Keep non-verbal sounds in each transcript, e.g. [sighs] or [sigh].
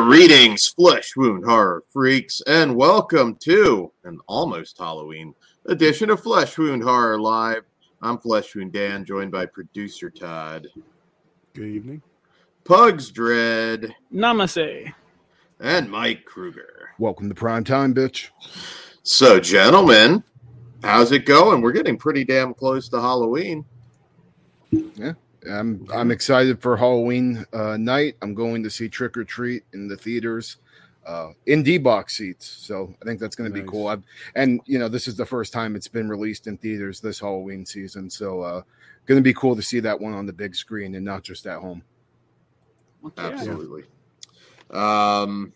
Gore readings, flesh wound horror freaks, and welcome to an almost Halloween edition of Flesh Wound Horror Live. I'm Flesh Wound Dan, joined by producer Todd, Good evening. Pugs Dread, Namaste. and Mike Kruger. Welcome to prime time, bitch. So, gentlemen, how's it going? We're getting pretty damn close to Halloween. I'm I'm excited for Halloween uh, night. I'm going to see Trick or Treat in the theaters, uh, in D box seats. So I think that's going to be cool. I've, and you know, this is the first time it's been released in theaters this Halloween season. So uh, going to be cool to see that one on the big screen and not just at home. Yeah. Absolutely. Um,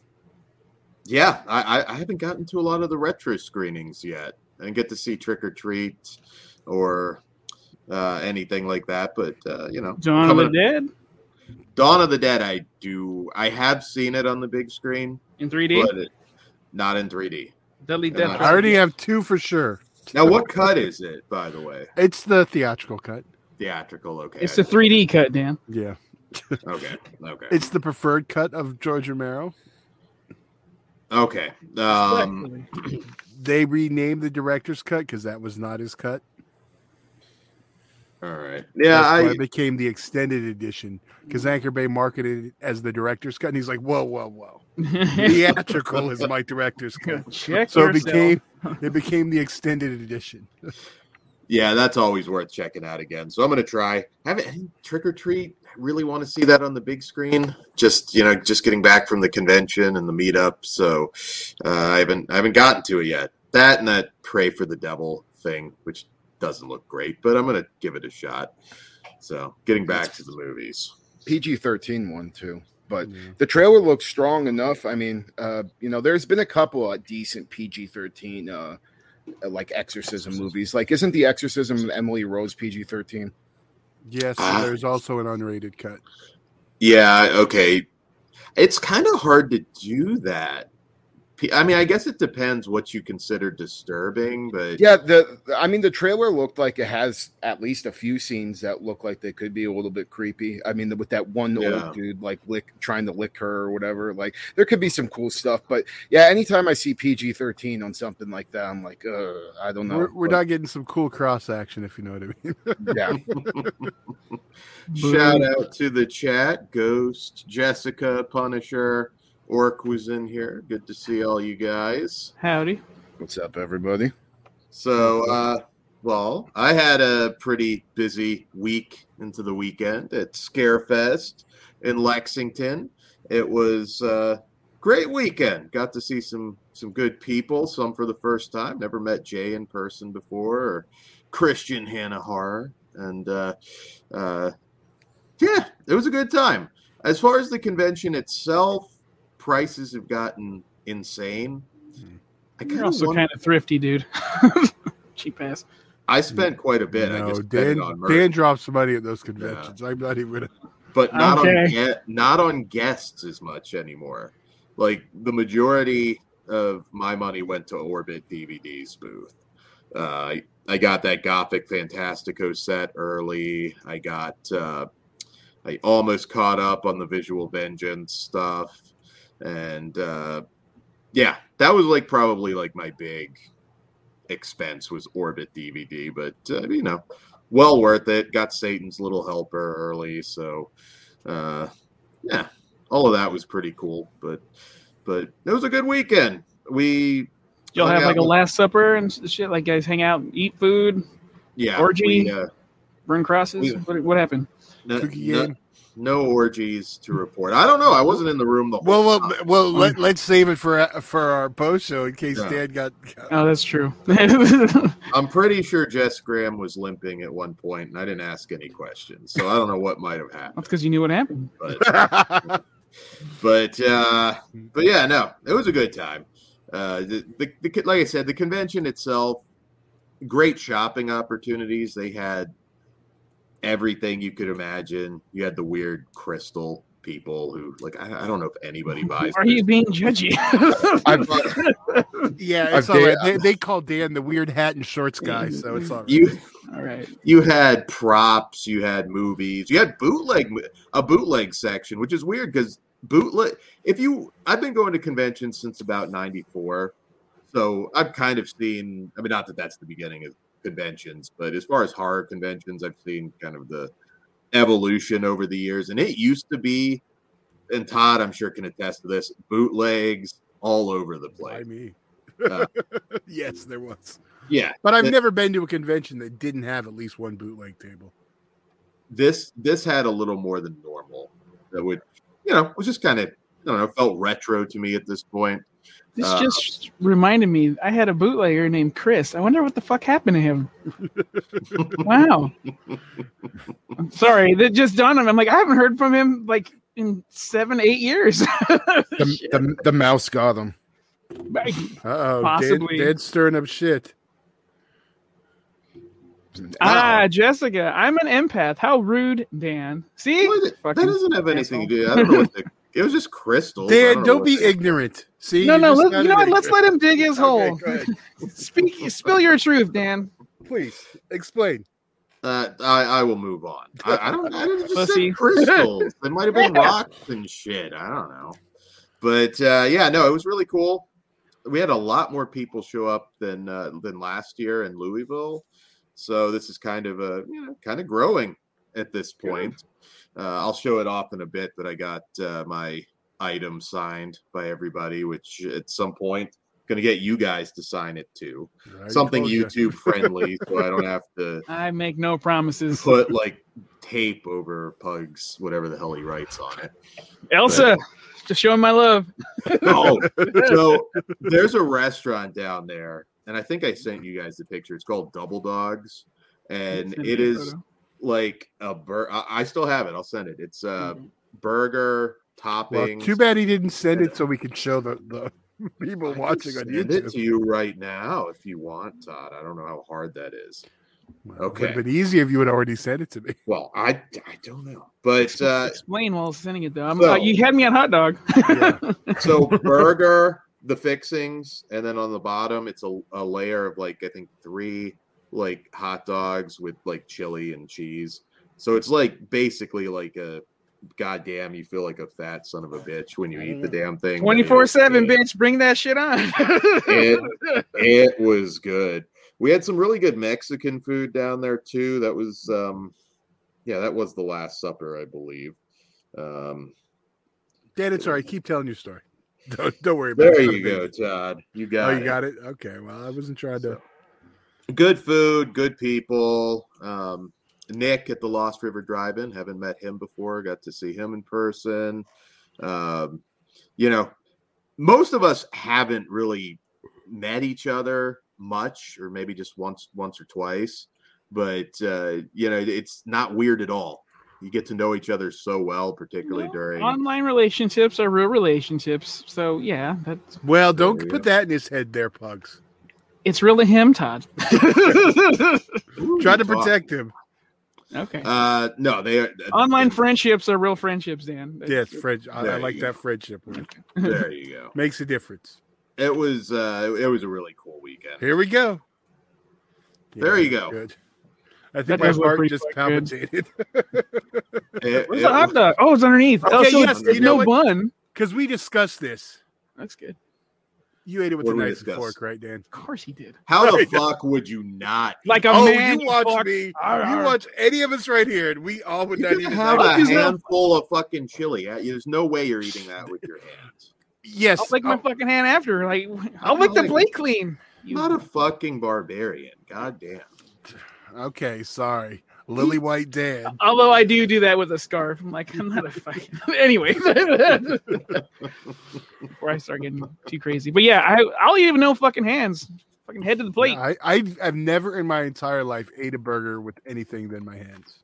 yeah, I, I, I haven't gotten to a lot of the retro screenings yet. I didn't get to see Trick or Treat or uh, anything like that, but uh, you know, Dawn of the coming- Dead Dawn of the Dead. I do. I have seen it on the big screen, in 3D. but it, not in 3D. Deadly Yeah, Death. I already have two for sure. Now, what cut is it, by the way? It's the theatrical cut. Theatrical. Okay. It's the 3D cut, Dan. Yeah. Okay. Okay. It's the preferred cut of George Romero. okay. Um, They renamed the director's cut because that was not his cut. All right. Yeah. That's why I. it became the extended edition because Anchor Bay marketed it as the director's cut. And he's like, whoa, whoa, whoa. [laughs] Theatrical is my director's cut. Check So it became [laughs] it became the extended edition. Yeah, that's always worth checking out again. So I'm gonna try. Haven't trick or treat. I really want to see that on the big screen. Just you know, just getting back from the convention and the meetup. So uh, I haven't I haven't gotten to it yet. That and that pray for the devil thing, which doesn't look great, but I'm gonna give it a shot. So getting back to the movies. PG 13 one too. But Yeah. the trailer looks strong enough. I mean, uh, you know, there's been a couple of decent PG 13 uh, like exorcism movies. Like, isn't the exorcism of Emily Rose PG 13? Yes, and there's also an unrated cut. Yeah. Okay. It's kind of hard to do that. P- I mean, I guess it depends what you consider disturbing, but Yeah, the I mean the trailer looked like it has at least a few scenes that look like they could be a little bit creepy. I mean, with that one Yeah. old dude like lick trying to lick her or whatever, like there could be some cool stuff. But yeah, anytime I see PG thirteen on something like that, I'm like, uh, I don't know. We're, we're But, not getting some cool cross action, if you know what I mean. yeah. [laughs] Shout out to the chat. Ghost, Jessica, Punisher, Orc was in here. Good to see all you guys. Howdy. What's up, everybody? So, uh, well, I had a pretty busy week into the weekend at Scarefest in Lexington. It was a great weekend. Got to see some some good people, some for the first time. Never met Jay in person before, or Christian Hannah Horror, and uh, uh, yeah, it was a good time. As far as the convention itself, prices have gotten insane. I You're kind also of kind of thrifty, dude. [laughs] Cheap ass. I spent quite a bit. I no, just Dan, it on merch, Dan drops money at those conventions. I'm not even gonna but not on Okay. ge- not on guests as much anymore. Like the majority of my money went to Orbit DVD's booth. Uh, I, I got that Gothic Fantastico set early. I got uh, I almost caught up on the Visual Vengeance stuff, and uh, yeah, that was like probably like my big expense was Orbit DVD, but uh, you know, well worth it. Got Satan's Little Helper early, so uh, yeah, all of that was pretty cool. But but it was a good weekend. We Y'all have like a with- last supper and shit. Like guys hang out, eat food, yeah Orgy? we, uh, burn crosses. We- What, what happened? no, cookie no, game. No orgies to report. I don't know. I wasn't in the room the whole Well, well, time. well. Let, let's save it for for our post show in case Yeah. Dan got. Oh, that's true. [laughs] I'm pretty sure Jess Graham was limping at one point, and I didn't ask any questions, so I don't know what might have happened. That's because you knew what happened. But but uh but yeah no it was a good time uh the, the, the like i said the convention itself great shopping opportunities they had everything you could imagine you had the weird crystal people who like i, I don't know if anybody [laughs] buys Are you being judgy? [laughs] I've, yeah, it's I've all right. They, they call Dan the weird hat and shorts guy, so it's all right. you All right. you had props you had movies you had bootleg a bootleg section which is weird because bootleg. If you, I've been going to conventions since about '94, so I've kind of seen. I mean, not that that's the beginning of conventions, but as far as horror conventions, I've seen kind of the evolution over the years. And it used to be, and Todd, I'm sure can attest to this, bootlegs all over the Why place. me? Uh, [laughs] yes, there was. Yeah, But I've It- never been to a convention that didn't have at least one bootleg table. this this had a little more than normal. That would, you know, was just kind of, I don't know, felt retro to me at this point. This Uh, just reminded me. I had a bootlegger named Chris. I wonder what the fuck happened to him. [laughs] wow. I'm sorry, that just dawned on me. I'm like, I haven't heard from him like in seven, eight years. The, [laughs] the, the mouse got him. Uh oh, Possibly. dead, dead stirring up shit. ah, Jessica, I'm an empath. How rude, Dan. See, What? that Fucking doesn't have anything asshole. to do. I don't know what [laughs] the. It was just crystals. I Dan, know don't be they- ignorant. See, no, no. Let, you know what? Let's let him dig his hole. go ahead. [laughs] Speak, spill your truth, Dan. Please explain. Uh, I, I will move on. I, I don't. I didn't just Pussy. say crystals. It might have been [laughs] Yeah. rocks and shit. I don't know. But uh, yeah, no, it was really cool. We had a lot more people show up than uh, than last year in Louisville, so this is kind of a you know kind of growing at this point. Uh, I'll show it off in a bit, but I got uh, my item signed by everybody, which at some point going to get you guys to sign it too. I Something told you. YouTube [laughs] friendly, so I don't have to I make no promises. put like tape over Pug's whatever the hell he writes on it. Elsa, just showing my love. [laughs] Oh, [laughs] so there's a restaurant down there, and I think I sent you guys the picture. It's called Double Dogs, and Send it me a is photo. Like a bur. I I still have it. I'll send it. It's a Mhm. burger Well, too bad he didn't send it so we could show the, the [laughs] people I can watching on send it to you right now if you want, Todd. I don't know how hard that is. Well, Okay. It would have been easier if you had already sent it to me. Well, I I don't know, but uh, Explain while sending it though. I'm, So- uh, you had me on hot dog. Yeah. so [laughs] burger the fixings and then on the bottom it's a, a layer of like i think three like hot dogs with like chili and cheese so it's like basically like a goddamn you feel like a fat son of a bitch when you eat the damn thing 24 7, bitch. Bring that shit on. It- [laughs] it was good we had some really good mexican food down there too that was um yeah that was the last supper i believe um Dan, it's all right. Keep telling your story. [laughs] Don't, don't worry about there it. you go todd you got. Oh, got you it. got it? Okay. Well, I wasn't trying to. Good food, good people. Um, Nick at the Lost River Drive-In, haven't met him before. Got to see him in person. Um, you know, most of us haven't really met each other much, or maybe just once, once or twice. But uh, you know, it's not weird at all. You get to know each other so well, particularly Well, during. Online relationships are real relationships. So, yeah, that's Well, don't put that in his head there, Pugs. It's really him, Todd. [laughs] Ooh, Try to protect him. okay. Uh, no, they are Online friendships are real friendships, Dan. Yes, friend. I, I like you that friendship word. [laughs] There you go. Makes a difference. It was uh, it was a really cool weekend. Here we go. There you go. Good. I That think my heart just palpitated It- Where's it the hot dog? Oh, it's underneath. Okay, oh, so yes, there's you know no what? bun. because we discussed this. That's good. You ate it with What a knife and fork, right, Dan? Of course he did. How the Right. fuck would you not? Like a oh, man, you watch fuck. me. Arr, You arr. watch any of us right here, and we all would you not can eat a have a Is that- handful of fucking chili. Uh, There's no way you're eating that with your hands. Yes. I'll lick my oh, fucking hand after. Like [laughs] I'll I'm lick the like- plate clean. You- not a fucking barbarian. God damn. okay, sorry. Lily White Dan. Although I do do that with a scarf. I'm like, I'm not a fucking. [laughs] anyway. [laughs] Before I start getting too crazy. But yeah, I, I'll eat it with no fucking hands. Fucking head to the plate. I, I I've never in my entire life ate a burger with anything than my hands.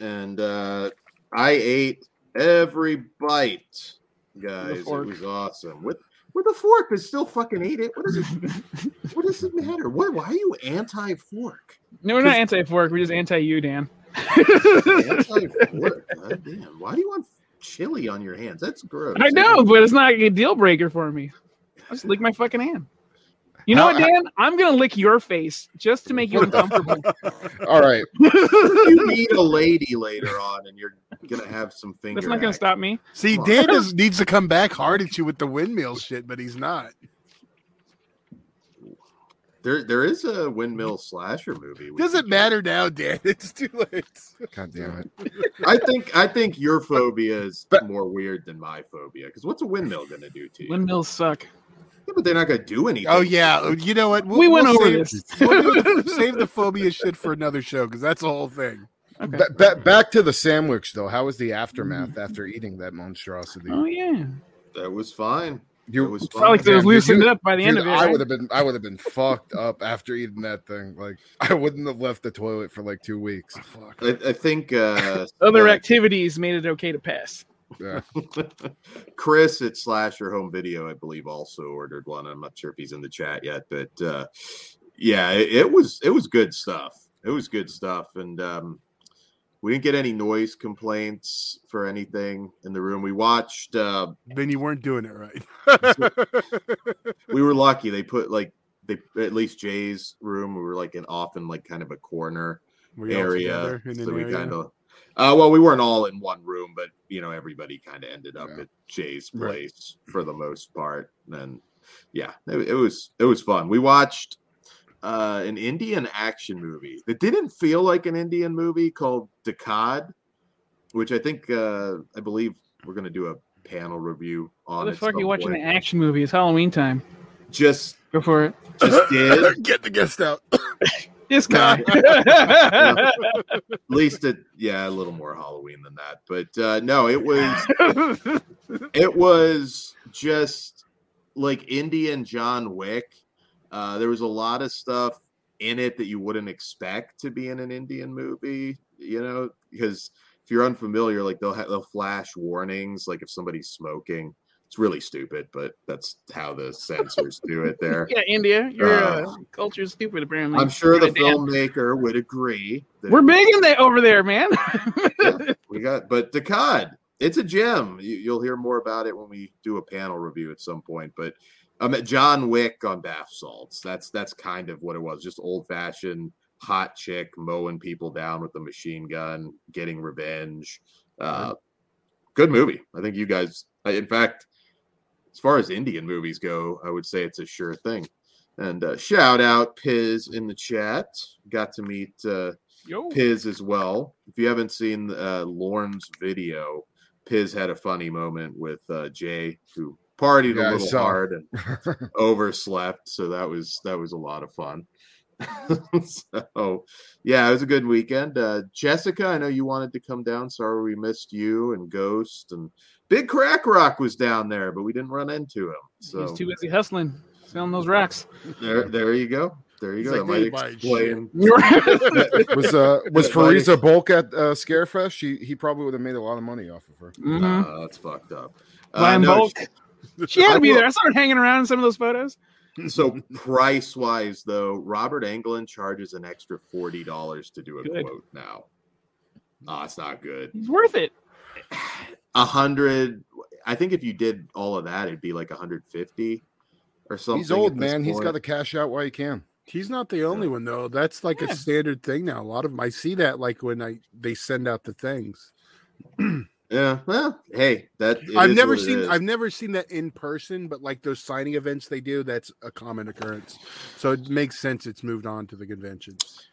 And uh, I ate every bite, guys. It was awesome. With with a fork, but still fucking ate it. What does it? [laughs] what does it matter? What? Why are you anti fork? no, we're not anti fork. We're just anti you, Dan. Anti fork. God damn. Why do you want chili on your hands? That's gross. I know, but it's not a deal breaker for me. I just lick my fucking hand. You know How- what, Dan? I'm gonna lick your face just to make you uncomfortable. [laughs] All right. [laughs] you meet a lady later on and you're gonna have some [laughs] finger. That's not gonna act. stop me. See, Come. Dan is, needs to come back hard at you with the windmill shit, but he's not. There, there is a windmill slasher movie. Doesn't matter now, Dan. It's too late. God damn it. I think, I think your phobia is But- more weird than my phobia. Because what's a windmill gonna do to you? Windmills suck. Yeah, but they're not gonna do anything. Oh yeah, you know what? We'll- we went we'll over save, this. [laughs] we'll do- [laughs] save the phobia shit for another show because that's the whole thing. Okay. Ba- ba- back to the sandwich though. How was the aftermath after eating that monstrosity? Oh yeah. that was fine. You it was It's not like fine. it was loosened you- up by the end of it. I right? would have been I would have been fucked up after eating that thing. Like I wouldn't have left the toilet for like two weeks. Fuck. I, I think uh, [laughs] Other uh, activities made it okay to pass. Yeah. [laughs] Chris at Slasher Home Video, I believe, also ordered one. I'm not sure if he's in the chat yet, but uh, yeah, it, it was it was good stuff. It was good stuff, and um, we didn't get any noise complaints for anything in the room. We watched. Uh, Then you weren't doing it right. [laughs] we were lucky. They put like they at least Jay's room. We were like in often like kind of a corner Were you all area, so we kind of. Uh, well, we weren't all in one room, but you know, everybody kind of ended up Yeah. at Jay's Right. place for the most part. And yeah, it, it was it was fun. We watched uh, an Indian action movie that didn't feel like an Indian movie called Dhaakad, which I think uh, I believe we're gonna do a panel review on. What the fuck are some you watching point. an action movie? It's Halloween time. Just Go for it. just [laughs] did. Get the guest out. [laughs] This guy. [laughs] At least it, yeah, a little more Halloween than that. But uh, no, it was [laughs] it was just like Indian John Wick. Uh, there was a lot of stuff in it that you wouldn't expect to be in an Indian movie, you know, because if you're unfamiliar, like they'll have they'll flash warnings, like if somebody's smoking. It's really stupid, but that's how the censors do it [laughs] there. yeah, India. Your Uh, uh, culture's stupid, apparently. I'm sure the filmmaker would agree. that- We're big in there over there, man. Yeah, [laughs] we got, but Dhaakad, it's a gem. You, you'll hear more about it when we do a panel review at some point. But I'm at John Wick on bath salts. That's that's kind of what it was. Just old fashioned hot chick mowing people down with a machine gun, getting revenge. Uh, good movie. I think you guys. In fact, as far as Indian movies go, I would say it's a sure thing. And uh, shout out Piz in the chat. Got to meet. Uh, Yo. Piz as well. If you haven't seen uh, Lorne's video, Piz had a funny moment with uh, Jay, who partied Yeah, I a little saw. hard and [laughs] overslept. So that was that was a lot of fun. [laughs] so yeah, it was a good weekend. Uh, Jessica, I know you wanted to come down. Sorry we missed you and Ghost and Big Crack Rock was down there, but we didn't run into him. So He's too busy hustling, selling those rocks. there, there you go. There you He's go. like, that might buy explain. [laughs] [laughs] Was uh was Fariza Bulk at uh, Scarefest? She he probably would have made a lot of money off of her. Mhm. Uh, that's fucked up. Uh, Buying no, bulk. She had to be there. I saw her hanging around in some of those photos. So price wise, though, Robert Englund charges an extra forty dollars to do a Good. quote now. Oh, it's not good. He's worth it. [sighs] [sighs] A hundred. I think if you did all of that, it'd be like a hundred fifty or something. He's old at this man. He's point. got to cash out while he can. He's not the only one though. That's like Yeah. a standard thing now. A lot of them I see that like when I they send out the things. [clears throat] Yeah. Well, hey, that I've never seen. I've never seen that in person, but like those signing events they do, that's a common occurrence. So it makes sense it's moved on to the conventions.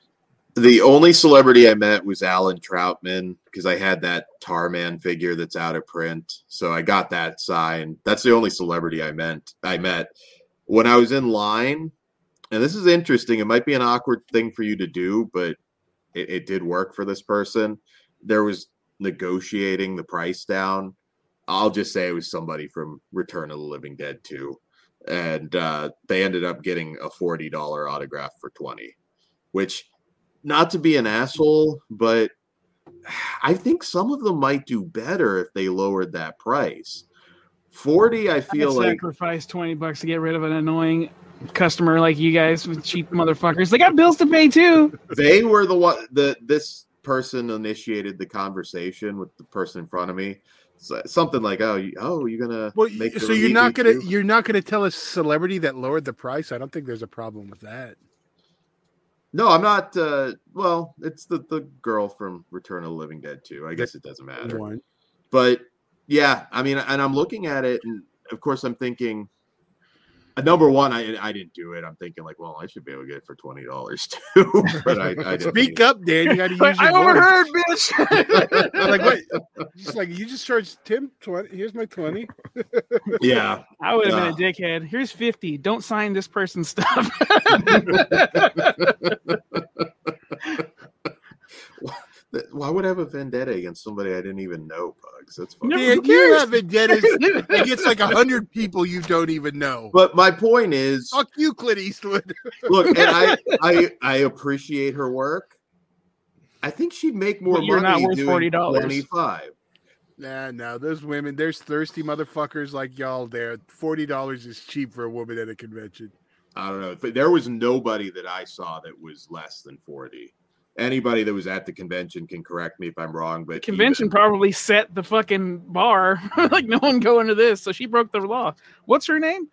The only celebrity I met was Allan Trautman because I had that Tarman figure that's out of print. So I got that signed. That's the only celebrity I meant I met. When I was in line, and this is interesting, it might be an awkward thing for you to do, but it, it did work for this person. There was negotiating the price down. I'll just say it was somebody from Return of the Living Dead 2. And uh, they ended up getting a $40 autograph for 20, which not to be an asshole, but I think some of them might do better if they lowered that price. 40, I I feel like sacrifice twenty bucks to get rid of an annoying customer like you guys with cheap motherfuckers. They got bills to pay too. they were the one the this person initiated the conversation with the person in front of me. So, something like, "Oh, you, oh, you're gonna Well, make so you're not gonna too?" you're not gonna tell a celebrity that lowered the price. I don't think there's a problem with that. No, I'm not. Uh, well, it's the the girl from Return of the Living Dead too. I guess it doesn't matter. But yeah, I mean, and I'm looking at it, and of course, I'm thinking. Number one, I I didn't do it. I'm thinking like, well, I should be able to get it for twenty dollars [laughs] too. but I, I didn't. Speak up, Dan. You got [laughs] to use your I voice. overheard, bitch. [laughs] like what? Just like you just charged Tim twenty. Here's my twenty. Yeah, I would have Uh. been a dickhead. Here's 50. Don't sign this person's stuff. Th- why would I have a vendetta against somebody I didn't even know? Pugs. That's fine. No. Dan, who you cares? have vendettas [laughs] against like a hundred people you don't even know. But my point is, Fuck you, Clint Eastwood. look, and I, [laughs] I, I appreciate her work. I think she'd make more But you're money not worth doing $40. Twenty-five. Nah, no, those women, there's thirsty motherfuckers like y'all there. Forty dollars is cheap for a woman at a convention. I don't know. But there was nobody that I saw that was less than forty. Anybody that was at the convention can correct me if I'm wrong. But Convention even- probably set the fucking bar. [laughs] like, no one going to this. So she broke the law. What's her name?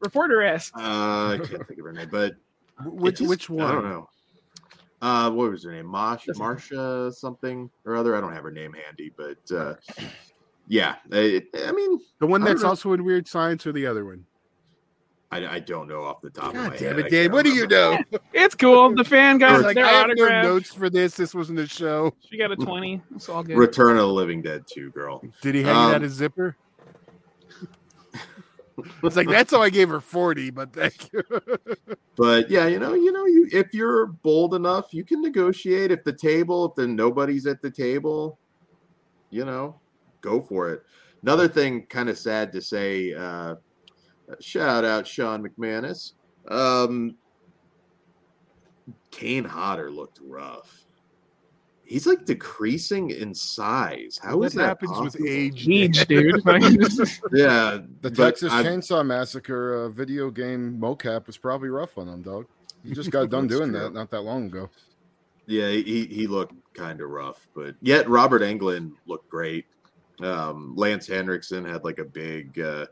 Reporter S. uh, I can't think of her name, but Which just- which one? I don't know. Uh, what was her name? Mosh, Doesn't- Marsha something or other. I don't have her name handy, but uh, yeah. It, I mean, The one that's also in Weird Science or the other one? I, I don't know off the top of my damn head. it, I Dan. What do you know? [laughs] It's cool. The fan got It's like their I have no notes for this. This wasn't a show. She got a 20. It's all good. Return of the Living Dead 2, girl. Did he hang it Um, out his zipper? It's like that's how I gave her forty, but thank you. [laughs] But yeah, you know, you know, you if you're bold enough, you can negotiate. If the table, if then nobody's at the table, you know, go for it. Another thing, kind of sad to say. Uh, shout out Sean McManus. Um, Kane Hodder looked rough. He's like decreasing in size. How what is that happens with age? Age, dude. [laughs] [laughs] Yeah, The Texas I've- Chainsaw Massacre uh, video game mocap was probably rough on him, dog. You just got [laughs] done doing true. that not that long ago. Yeah, he he looked kind of rough, but yet Robert Englund looked great. Um, Lance Henriksen had like a big, uh,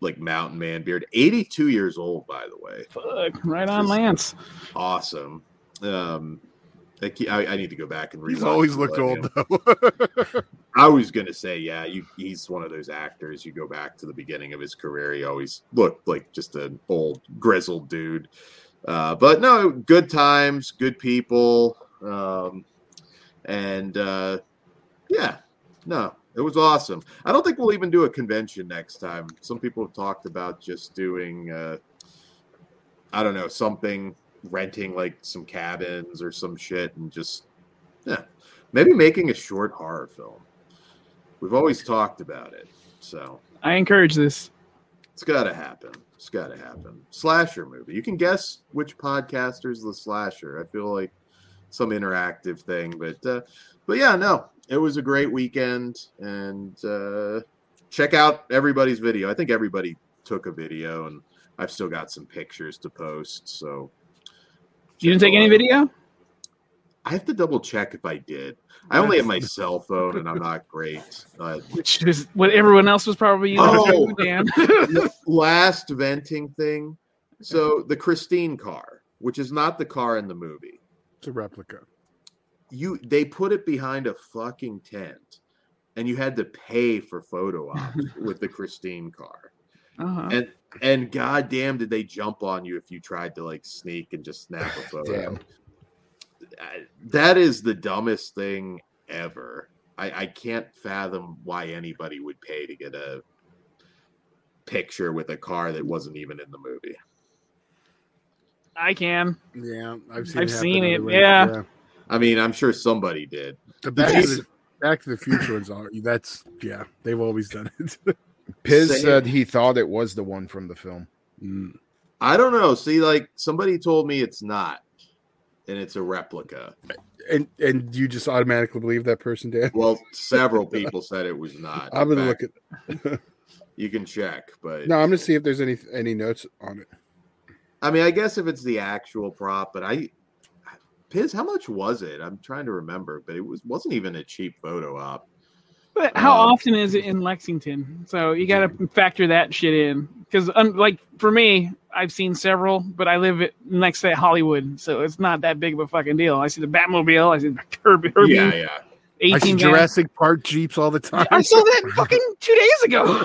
like mountain man beard. Eighty-two years old, by the way. fuck. [laughs] Right on, Lance. Awesome. Um, I, ke- I, I need to go back and read. He's always looked old though. [laughs] I was gonna say, yeah, you, he's one of those actors. You go back to the beginning of his career, he always looked like just an old grizzled dude. Uh, but no, good times, good people, um, and uh, yeah, no, it was awesome. I don't think we'll even do a convention next time. Some people have talked about just doing, uh, I don't know, something renting like some cabins or some shit, and just yeah, maybe making a short horror film. We've always talked about it, so I encourage this. it's got to happen. It's got to happen. Slasher movie. You can guess which podcaster's the slasher. I feel like some interactive thing, but uh, but yeah, no, it was a great weekend, and uh, check out everybody's video. I think everybody took a video, and I've still got some pictures to post. So You didn't take any video? I have to double check if I did. I only have my cell phone, and I'm not great. Uh, [laughs] Which is what everyone else was probably using. Oh. [laughs] Dan. [laughs] last venting thing. So the Christine car, which is not the car in the movie, it's a replica. you they put it behind a fucking tent, and you had to pay for photo ops [laughs] with the Christine car. Uh-huh. And and goddamn, did they jump on you if you tried to like sneak and just snap a [sighs] photo? That is the dumbest thing ever. I, I can't fathom why anybody would pay to get a picture with a car that wasn't even in the movie. I can. Yeah, I've seen. I've happen seen it, ways, yeah. I mean, I'm sure somebody did. The Back to [laughs] the Back to the Future ones are. That's yeah. They've always done it. [laughs] Piz Say it. said he thought it was the one from the film. Mm. I don't know. See, like somebody told me it's not, and it's a replica. And and you just automatically believe that person, Dan? Well, several [laughs] people said it was not. I'm gonna fact, look at. You can check, but No, I'm gonna see if there's any any notes on it. I mean, I guess if it's the actual prop, but I, Piz, how much was it? I'm trying to remember, but it was wasn't even a cheap photo op. But how Um, often is it in Lexington? So you got to factor that shit in. Because, um, like, for me, I've seen several, but I live next to Hollywood, so it's not that big of a fucking deal. I see the Batmobile, I see the Herbie, Herbie Yeah, yeah. I see 18. Jurassic Park Jeeps all the time. I saw that fucking two days ago.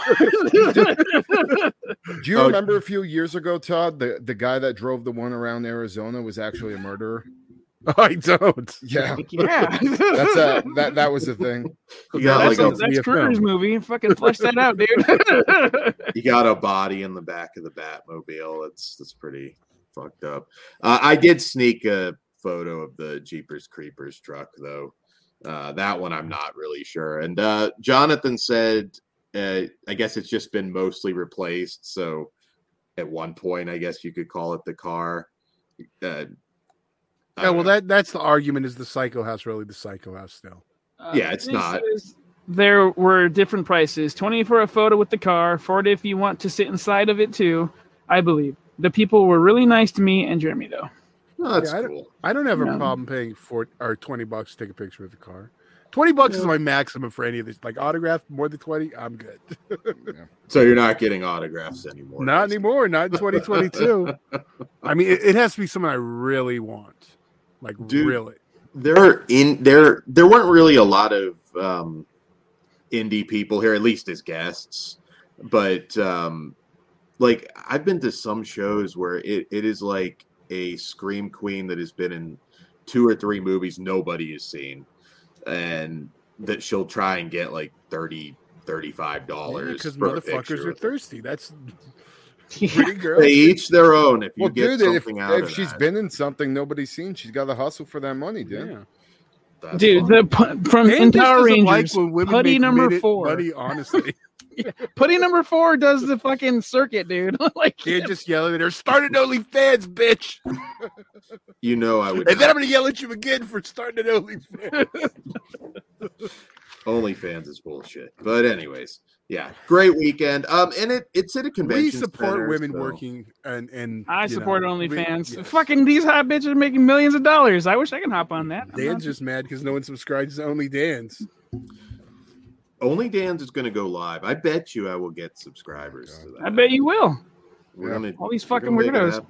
[laughs] Do you Oh. remember a few years ago, Todd, the, the guy that drove the one around Arizona was actually a murderer? [laughs] I don't. Yeah, yeah, that's a that that was the thing. You got that's, like a a- that's be Kruger's film. movie. Fucking flesh that out, dude. [laughs] you got a body in the back of the Batmobile. It's that's pretty fucked up. Uh, I did sneak a photo of the Jeepers Creepers truck though. Uh, that one I'm not really sure. And uh, Jonathan said, uh, I guess it's just been mostly replaced. So at one point, I guess you could call it the car. Uh, Yeah, well, know. that that's the argument. Is the Psycho House really the Psycho House still? Yeah, it's not. is- There were different prices: twenty for a photo with the car, forty if you want to sit inside of it too. I believe the people were really nice to me and Jeremy, though. Oh, that's Yeah, I don't- I don't have a No. problem paying for or twenty bucks to take a picture of the car. Twenty bucks is my maximum for any of this. Like autograph, more than twenty, I'm good. So you're not getting autographs anymore. Not basically. anymore. Not in 2022. I mean, it, it has to be someone I really want. Like Dude. really. there in there there weren't really a lot of um indie people here at least as guests but um like i've been to some shows where it, it is like a scream queen that has been in two or three movies nobody has seen and that she'll try and get like 30 35 dollars Because motherfuckers are thirsty. That's [laughs] pretty they each their own if you Well, get dude, if, something out if of she's that, been in something nobody's seen, she's got to hustle for that money, dude. Yeah. that's Dude, fine. the from Dan Power Rangers, like when women putty make number four. Money, honestly, [laughs] [laughs] Putty number four does the fucking circuit, dude. [laughs] like, Dan just yelling at her, "Started OnlyFans, bitch!" you know i would And then I'm gonna yell at you again for starting an OnlyFans. [laughs] OnlyFans is bullshit. But anyways, yeah, great weekend. Um, and it it's at a convention. we support center, women so- working, and and I support know, we- OnlyFans. yes. Fucking these hot bitches are making millions of dollars. I wish I could hop on that. Dan's not- just mad because no one subscribes to Only Dan's. Only Dan's is going to go live. I bet you I will get subscribers to that. I bet you will. We're Yeah. gonna, All these we're fucking gonna make it weirdos.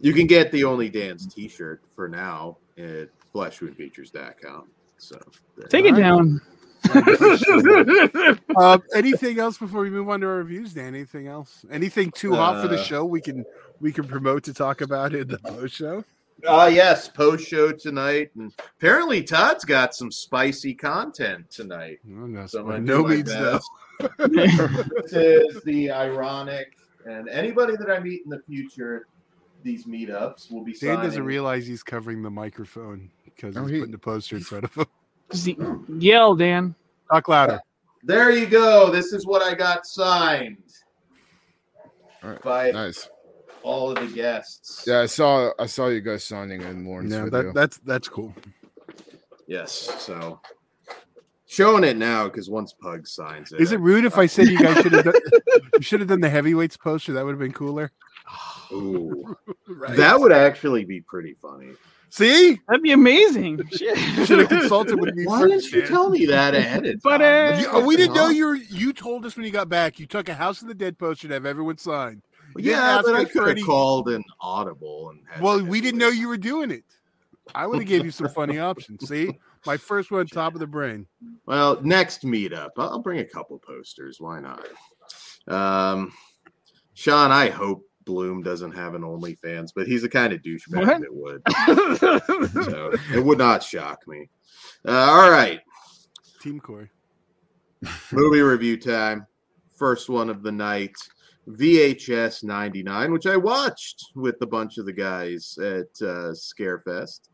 You can get the Only Dan's T-shirt for now at fleshwoundfeatures.com. So. Take it Nice. down. Uh, [laughs] [laughs] anything else before we move on to our reviews, Dan? Anything else? Anything too hot for the Uh, show? We can we can promote to talk about it in the post show. Ah, yes, post show tonight, and apparently Todd's got some spicy content tonight. No, no, So no means no. this is the ironic, and anybody that I meet in the future, these meetups will be. Dan doesn't realize he's covering the microphone because Oh, he's he- putting the poster in front of him. [laughs] Just yell, Dan. Talk louder. There you go. This is what I got signed All right. by Nice. All of the guests. Yeah, I saw I saw you guys signing in Lauren's No, video. that that's that's cool. Yes. So showing it now because once Pug signs it, Is it rude if I said you guys [laughs] should have done, you should have done the heavyweights poster? That would have been cooler. Ooh, [laughs] Right. that would actually be pretty funny. See, That'd be amazing. [laughs] Shit. should have consulted with me Why first. didn't you Dan. tell me that ahead of But, uh, You- oh, we didn't know you were. You told us when you got back. You took a House of the Dead poster to have everyone sign. Awesome. Yeah, but I could have any- called an audible and. had Well, we didn't know you were doing it. I would have gave you some [laughs] funny options. See, my first one, top of the brain. Well, next meetup, I'll bring a couple posters. Why not? Um, Sean, I hope Bloom doesn't have an OnlyFans, but he's the kind of douchebag What? that would. So it would not shock me. Uh, all right, Team Corey. movie review time. First one of the night. VHS 99, which I watched with a bunch of the guys at uh, Scarefest.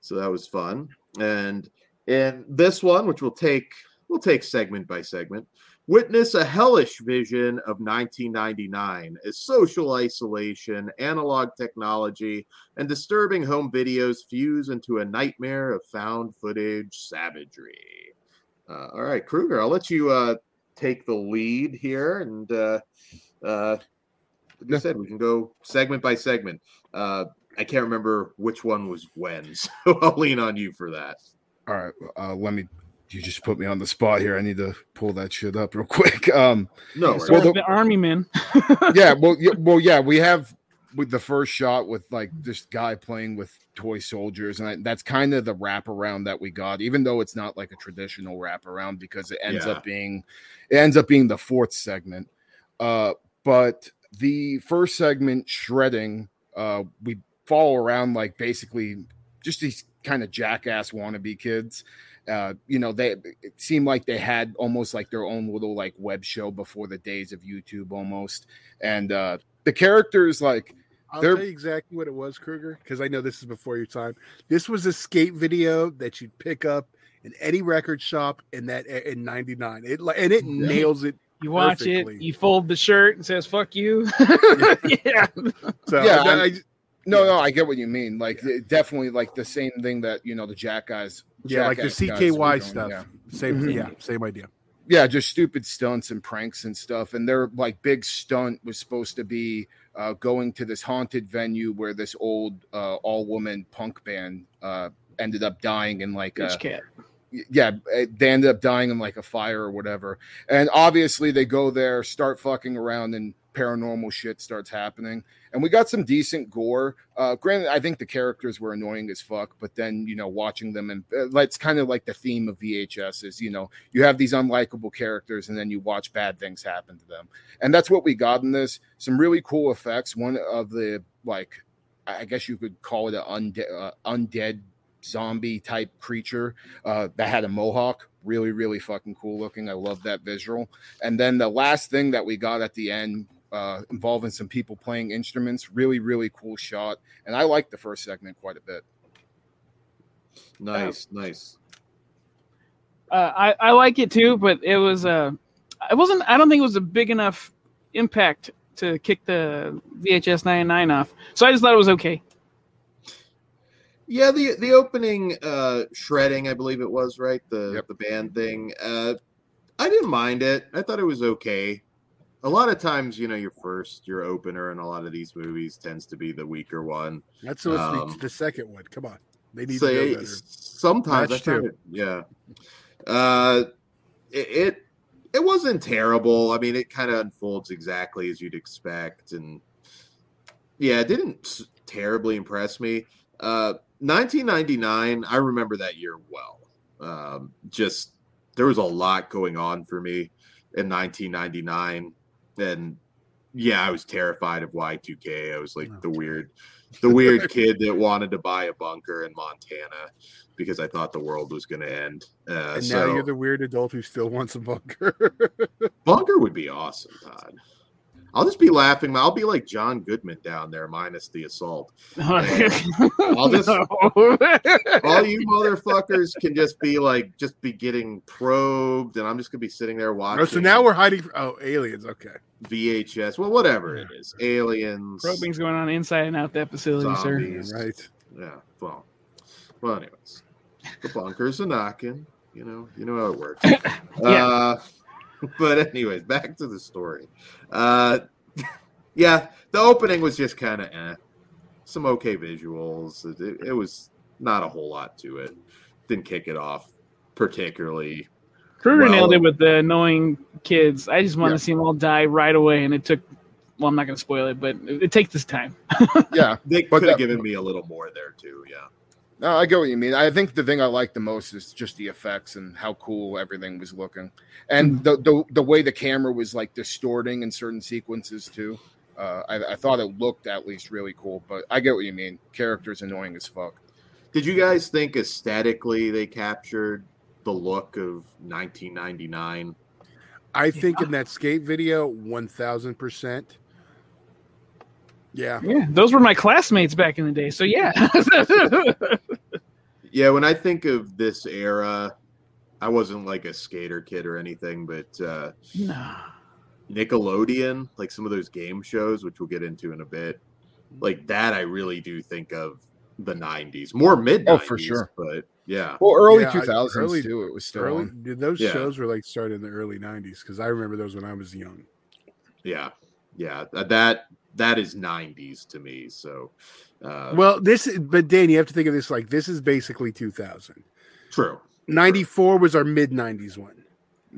So that was fun. And in this one, which we'll take we'll take segment by segment, witness a hellish vision of 1999 as social isolation, analog technology, and disturbing home videos fuse into a nightmare of found footage savagery. Uh, all right, Kruger, I'll let you uh, take the lead here, and uh, uh, like I said, we can go segment by segment. Uh, I can't remember which one was when, [laughs] so I'll lean on you for that. All right, uh, let me you just put me on the spot here. I need to pull that shit up real [laughs] quick. Um, No, So Well, the, the- army men. [laughs] yeah, well, yeah, well, yeah, we have with the first shot with like this guy playing with toy soldiers, and I, that's kind of the wraparound that we got, even though it's not like a traditional wraparound because it ends Yeah. up being it ends up being the fourth segment. Uh, but the first segment, shredding, uh, we follow around like basically just these kind of jackass wannabe kids. Uh, you know, they it seemed like they had almost like their own little like web show before the days of YouTube almost. And uh the characters like I'll They're- tell you exactly what it was, Kruger, because I know this is before your time. This was a skate video that you'd pick up in any record shop in that in '99. It and it Yeah. nails it. You watch Perfectly. it, you fold the shirt and says "fuck you." [laughs] yeah. So Yeah, I- I'm- no, no, I get what you mean. Like it- definitely like the same thing that you know the Jack guys yeah, like the Jackass guys CKY doing, stuff. yeah. Same, Mhm. yeah, same idea. yeah, just stupid stunts and pranks and stuff. And their like big stunt was supposed to be uh, going to this haunted venue where this old uh, all woman punk band uh, ended up dying in like a, cat. Yeah, eh, they ended up dying in like a fire or whatever. And obviously they go there, start fucking around, and paranormal shit starts happening. And we got some decent gore. Uh, granted, I think the characters were annoying as fuck, but then you know, watching them and uh, that's kind of like the theme of VHS is you know you have these unlikable characters and then you watch bad things happen to them, and that's what we got in this. Some really cool effects. One of the like, I guess you could call it an undead, uh, undead zombie type creature uh, that had a mohawk. Really, really fucking cool looking. I love that visual. And then the last thing that we got at the end uh, involving some people playing instruments. Really, really cool shot. And I like the first segment quite a bit. nice, nice. Uh, I I like it too, but it was uh, it wasn't. I don't think it was a big enough impact to kick the VHS 99 off. So I just thought it was okay. Yeah, the the opening uh shredding, I believe it was, right? The Yep. the band thing. Uh I didn't mind it. I thought it was okay. A lot of times, you know, your first, your opener in a lot of these movies tends to be the weaker one. That's what's Um, the, the second one. Come on, they need So to better. sometimes I Match it, yeah. Uh it, it it wasn't terrible. I mean, it kind of unfolds exactly as you'd expect, and yeah, it didn't terribly impress me. Uh, 1999, I remember that year well. Um, just there was a lot going on for me in 1999, and yeah, I was terrified of Y2K. I was like the weird, the weird kid that wanted to buy a bunker in Montana because I thought the world was going to end. Uh, and so now you're the weird adult who still wants a bunker. [laughs] bunker would be awesome, Todd. I'll just be laughing. I'll be like John Goodman down there, minus the assault. I'll just- [laughs] All you motherfuckers can just be like, just be getting probed, and I'm just gonna be sitting there watching. oh, so now we're hiding. Oh, aliens. Okay. VHS. Well, whatever it is, aliens, Probing's going on inside and out that facility, sir. zombies. Right. Yeah. Well. Well. Anyways, the bunkers are knocking. You know. You know how it works. [laughs] uh, [laughs] but anyways, back to the story. Uh, [laughs] yeah, the opening was just kind of eh. Some okay visuals. It, it was not a whole lot to it. Didn't kick it off particularly. Kruger Well- nailed it with the annoying kids. I just want Yeah. to see them all die right away, and it took. Well, I'm not going to spoil it, but it, it takes this time. [laughs] Yeah. They could have given me a little more there too. Yeah. No, I get what you mean. I think the thing I like the most is just the effects and how cool everything was looking, and the the, the way the camera was like distorting in certain sequences too. Uh, I, I thought it looked at least really cool, but I get what you mean. Characters annoying as fuck. Did you guys think aesthetically they captured the look of 1999? I think in that skate video, one thousand percent. Yeah. Yeah, those were my classmates back in the day. So yeah, [laughs] Yeah, when I think of this era, I wasn't like a skater kid or anything, but uh, no. Nickelodeon, like some of those game shows, which we'll get into in a bit, like that, I really do think of the 90s, more mid 90s. Oh, for sure. But yeah, Well, early Yeah, two thousands early- too. It was still Early, on. those Yeah. shows were like started in the early '90s? Because I remember those when I was young. yeah, yeah, that that, that is 90s to me. So, uh, Well, this, is- but Dan, you have to think of this like this is basically 2000. true. 94 was our mid 90s one.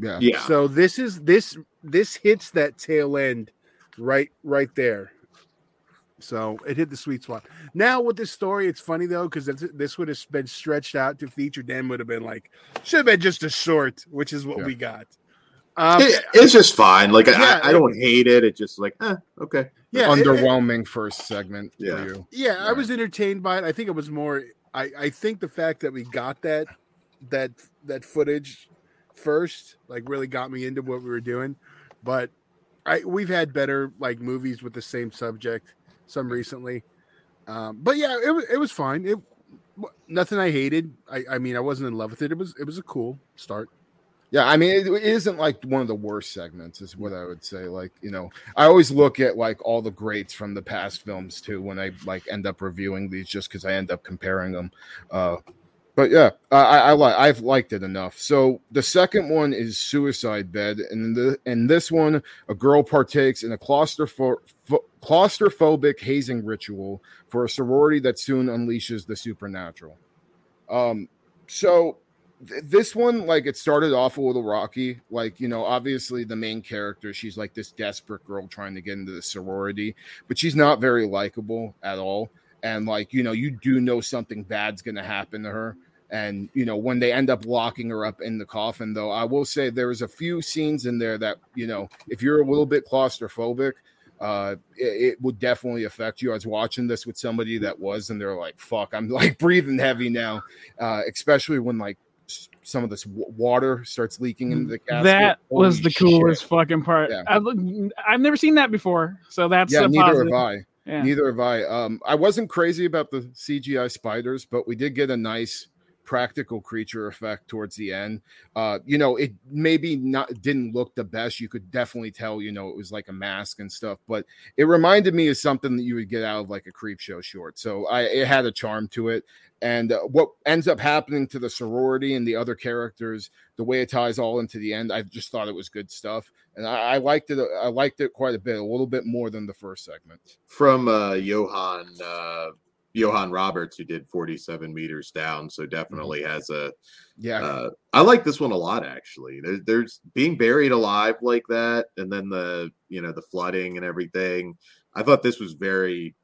Yeah. Yeah. So this is this this hits that tail end right right there. So it hit the sweet spot. Now with this story, it's funny though because this would have been stretched out to feature. Dan would have been like, should have been just a short, which is what Yeah. we got. Um, It- it's just fine. Like Yeah, I, I don't hate it. It's just like, eh, okay. yeah, it- it- Underwhelming first segment Yeah. for you. Yeah, I was entertained by it. I think it was more. I I think the fact that we got that that that footage first, like, really got me into what we were doing. But I we've had better like movies with the same subject, some recently. Um, but yeah, it was it was fine. It nothing I hated. I I mean, I wasn't in love with it. It was it was a cool start. Yeah, I mean, it, it isn't like one of the worst segments, is what I would say. Like, you know, I always look at like all the greats from the past films too when I like end up reviewing these, just because I end up comparing them. Uh, but yeah, I, I, like I've liked it enough. So the second one is Suicide Bid, and the in this one, a girl partakes in a claustropho- claustrophobic hazing ritual for a sorority that soon unleashes the supernatural. Um, so th- this one like it started off a little rocky like you know obviously the main character she's like this desperate girl trying to get into the sorority but she's not very likable at all and like you know you do know something bad's going to happen to her and you know when they end up locking her up in the coffin though i will say there was a few scenes in there that you know if you're a little bit claustrophobic uh it, it would definitely affect you. I was watching this with somebody that was and they're like fuck i'm like [laughs] breathing heavy now uh especially when like some of this w- water starts leaking into the casket. That was the coolest shit. fucking part. Yeah. I've, I've never seen that before, so that's Yeah, a neither positive. have I. Yeah. Neither have I. Um, I wasn't crazy about the CGI spiders, but we did get a nice practical creature effect towards the end. Uh, you know, it maybe not didn't look the best. You could definitely tell, you know, it was like a mask and stuff, but it reminded me of something that you would get out of like a creep show short. So I it had a charm to it. And uh, what ends up happening to the sorority and the other characters, the way it ties all into the end, I just thought it was good stuff, and I, I liked it. I liked it quite a bit, a little bit more than the first segment. From uh, Johan uh, Johan Roberts, who did 47 meters down, so definitely has a. Yeah, Uh, I like this one a lot actually. There, there's being buried alive like that, and then the you know the flooding and everything. I thought this was very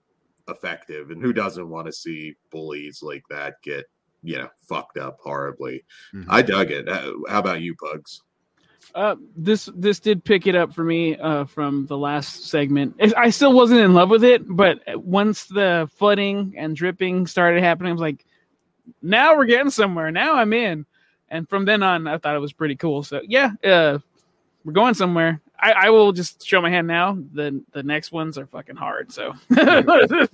effective, and who doesn't want to see bullies like that get you know fucked up horribly? Mhm. I dug it. How about you, Pugs? Uh, this this did pick it up for me uh, from the last segment. I- I still wasn't in love with it, but once the flooding and dripping started happening, I was like, "Now we're getting somewhere. Now I'm in." And from then on, I thought it was pretty cool. So yeah, uh, we're going somewhere. I, I will just show my hand now. The the next ones are fucking hard. So [laughs]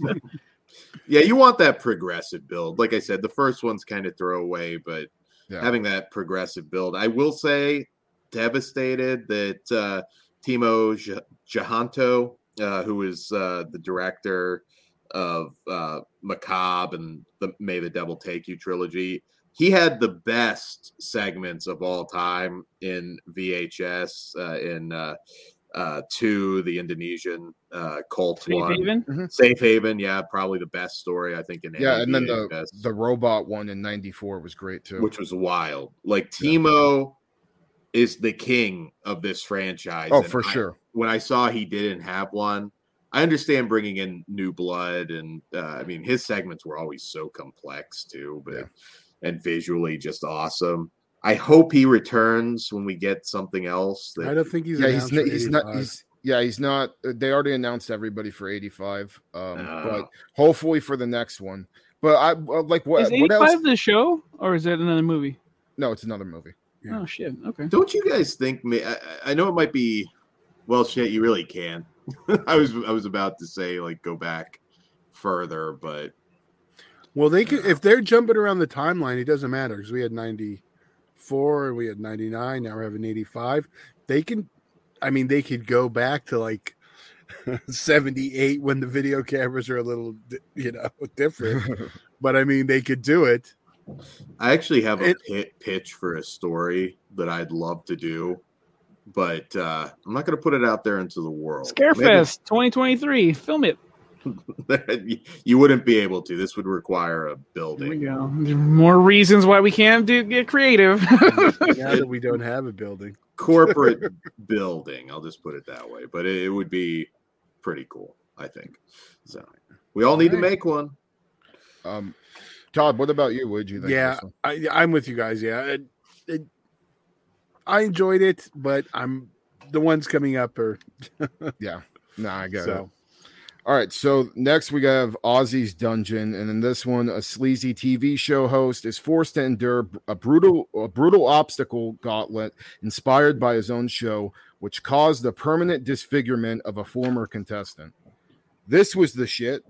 Yeah, you want that progressive build. Like I said, the first one's kind of throwaway, but Yeah. having that progressive build, I will say, devastated that uh, Timo J- Tjahjanto, uh, who is uh, the director of uh, Macabre and the May the Devil Take You trilogy, he had the best segments of all time in VHS uh, in uh, uh, two, the Indonesian uh, cult Safe one. Haven. Safe Haven, yeah, probably the best story I think in yeah, any and then the VHS, the robot one in '94 was great too. which was wild. Like Timo is the king of this franchise. oh, and for I- sure. When I saw he didn't have one, I understand bringing in new blood, and uh, I mean his segments were always so complex too, but Yeah. and visually just awesome. I hope he returns when we get something else. That I don't think he's Yeah, he's announced not, for he's not he's yeah he's not. uh, They already announced everybody for '85, um, Oh. but hopefully for the next one. But I uh, like what Is what else? 85 the show or is it another movie? No, it's another movie. Yeah. Oh shit. Okay. Don't you guys think? me- I, I know it might be. Well, shit, you really can. [laughs] I was I was about to say like go back further, but Well, they could if they're jumping around the timeline, it doesn't matter because we had ninety four, we had ninety nine, now we're having eighty five. They can, I mean, they could go back to like [laughs] seventy eight when the video cameras are a little, you know, different. [laughs] but I mean, they could do it. I actually have a It- pitch for a story that I'd love to do, but uh, I'm not going to put it out there into the world. Maybe- Scarefest 2023. Film it. [laughs] you wouldn't be able to. This would require a There we building. go. More reasons why we can't do get creative. now that we don't [laughs] have a building. Corporate [laughs] building. I'll just put it that way. But it, it would be pretty cool, I think. So we all need to make one. Um, Todd, what about you? What did you think? Yeah. I, I'm with you guys. Yeah, it, it, I enjoyed it, but I'm the ones coming up are [laughs] yeah, no, Nah, I get it. All right, so next we have Ozzy's Dungeon, and in this one, a sleazy TV show host is forced to endure a brutal, a brutal obstacle gauntlet inspired by his own show, which caused the permanent disfigurement of a former contestant. This was the shit.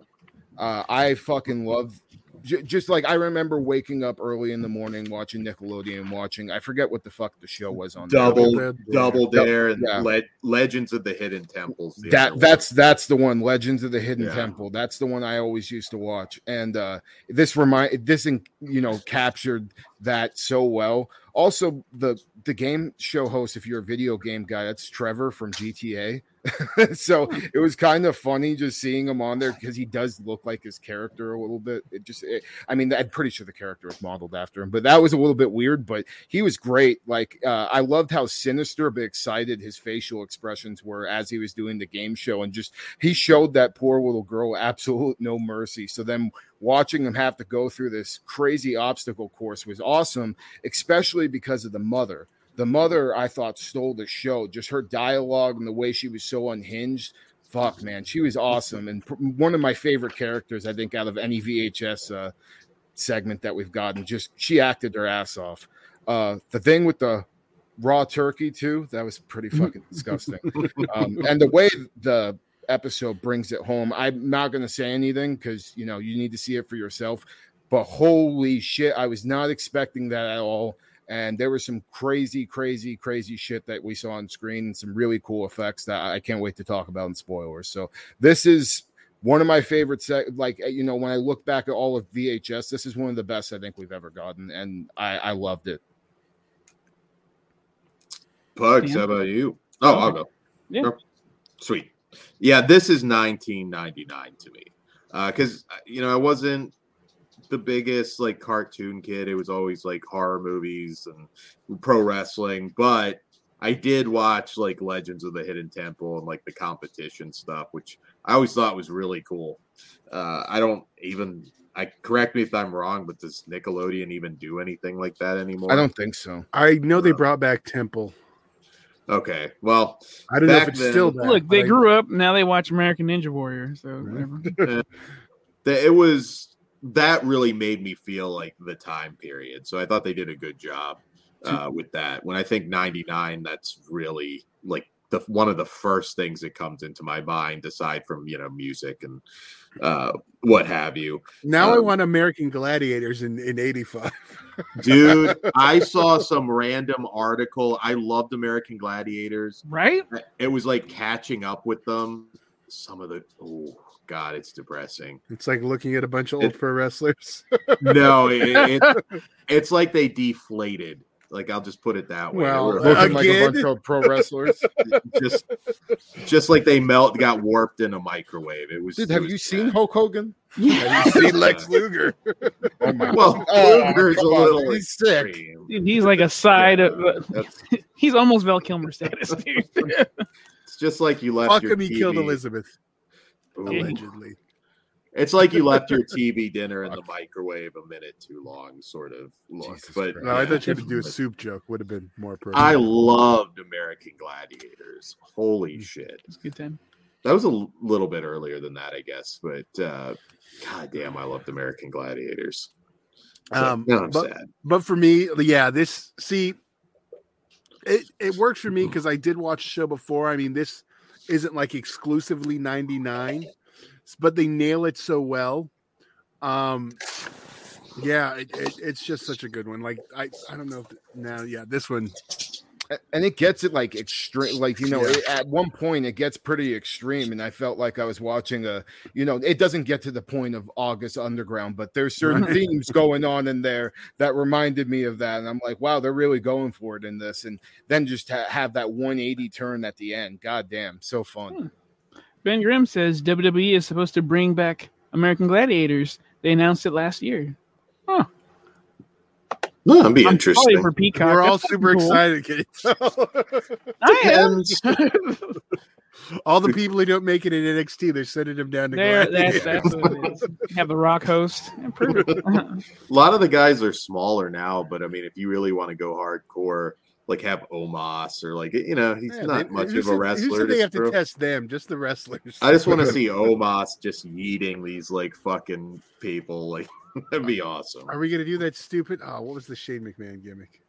Uh, I fucking love. J- Just like I remember waking up early in the morning watching Nickelodeon, watching I forget what the fuck the show was on. there. Double, Double Dare. double dare, and Yeah. Le- Legends of the Hidden Temples. the other that one. that's that's the one legends of the hidden Yeah. temple that's the one i always used to watch and uh this remind this in- you know captured that so well. Also the the game show host if you're a video game guy that's trevor from gta [laughs] so it was kind of funny just seeing him on there because he does look like his character a little bit. It just it, i mean i'm pretty sure the character was modeled after him but that was a little bit weird but he was great. Like uh, i loved how sinister but excited his facial expressions were as he was doing the game show and just he showed that poor little girl absolute no mercy. So then watching him have to go through this crazy obstacle course was awesome especially because of the mother. The mother i thought stole the show. Just her dialogue and the way she was so unhinged. Fuck man she was awesome. And pr- one of my favorite characters i think out of any vhs uh, segment that we've gotten just she acted her ass off. Uh the thing with the raw turkey too that was pretty fucking disgusting. Um and the way the episode brings it home i'm not going to say anything because you know you need to see it for yourself but holy shit i was not expecting that at all and there was some crazy crazy crazy shit that we saw on screen and some really cool effects that i can't wait to talk about in spoilers so this is one of my favorite se- like you know when i look back at all of vhs this is one of the best i think we've ever gotten and i i loved it Pugs, Dan? how about you? Oh, I'll go. Yeah. Sweet. Yeah, this is 1999 to me. Because, you know, I wasn't the biggest, like, cartoon kid. It was always, like, horror movies and pro wrestling. But I did watch, like, Legends of the Hidden Temple and, like, the competition stuff, which I always thought was really cool. Uh, I don't even. I correct me if I'm wrong, but does Nickelodeon even do anything like that anymore? i don't think so I know they Uh, brought back Temple. Okay, well, I don't know if back it's then- still back. Look, they I- grew up. Now they watch American Ninja Warrior. So whatever. [laughs] it was that really made me feel like the time period. So I thought they did a good job uh, with that. When I think '99, that's really like the one of the first things that comes into my mind, aside from you know music and uh, what have you. Now I Um, want American Gladiators in in '85. Dude, [laughs] I saw some random article. I loved American Gladiators. Right? It was like catching up with them. Some of the oh god, it's depressing. It's like looking at a bunch of old It- pro wrestlers. No, it, [laughs] it, it's like they deflated. Like I'll just put it that way. Well, were uh, looking like a bunch of pro wrestlers [laughs] just, just like they melt, got warped in a microwave. It was. dude it have was you seen hulk hogan Have you seen Lex Luger? oh my Well, Oh, Luger's a come on, little he's sick. Dude, he's like a side Yeah, of. that's- [laughs] he's almost Val Kilmer status, dude. [laughs] it's just like you left Fuck your him, he TV. killed Elizabeth. Allegedly. It's like you left your [laughs] TV dinner in the microwave a minute too long, sort of look. Jesus but Christ. No, I thought you were gonna do a soup joke. Would have been more appropriate. I loved American Gladiators. Holy shit. It's a good time. That was a little bit earlier than that, I guess. But uh, god damn, I loved American Gladiators. So, Um, now I'm but- sad. but for me, yeah, this see, it it works for me because I did watch the show before. I mean, this isn't like exclusively '99, but they nail it so well. Um, yeah, it, it, it's just such a good one. Like I, I don't know if now, yeah, this one, and it gets it like extreme like you know Yeah. it, at one point it gets pretty extreme and i felt like i was watching a you know it doesn't get to the point of august underground but there's certain [laughs] themes going on in there that reminded me of that and i'm like wow they're really going for it in this and then just ha- have that 180 turn at the end god damn so fun Ben Grimm says WWE is supposed to bring back American Gladiators. They announced it last year. Huh. No, that'd be I'm interesting. Probably for Peacock. We're all super cool. excited. Can you tell? I am. [laughs] All the people who don't make it in NXT, they're sending them down to There, that's, that's what it is. [laughs] Have the Rock host. [laughs] A lot of the guys are smaller now, but I mean, if you really want to go hardcore, like have Omos or like you know, he's Yeah, not they- much of a wrestler. said they to have to test them? Just the wrestlers. I just want to [laughs] see Omos just eating these like fucking people. Like [laughs] that'd be awesome. Are we gonna do that stupid? Oh, what was the Shane McMahon gimmick?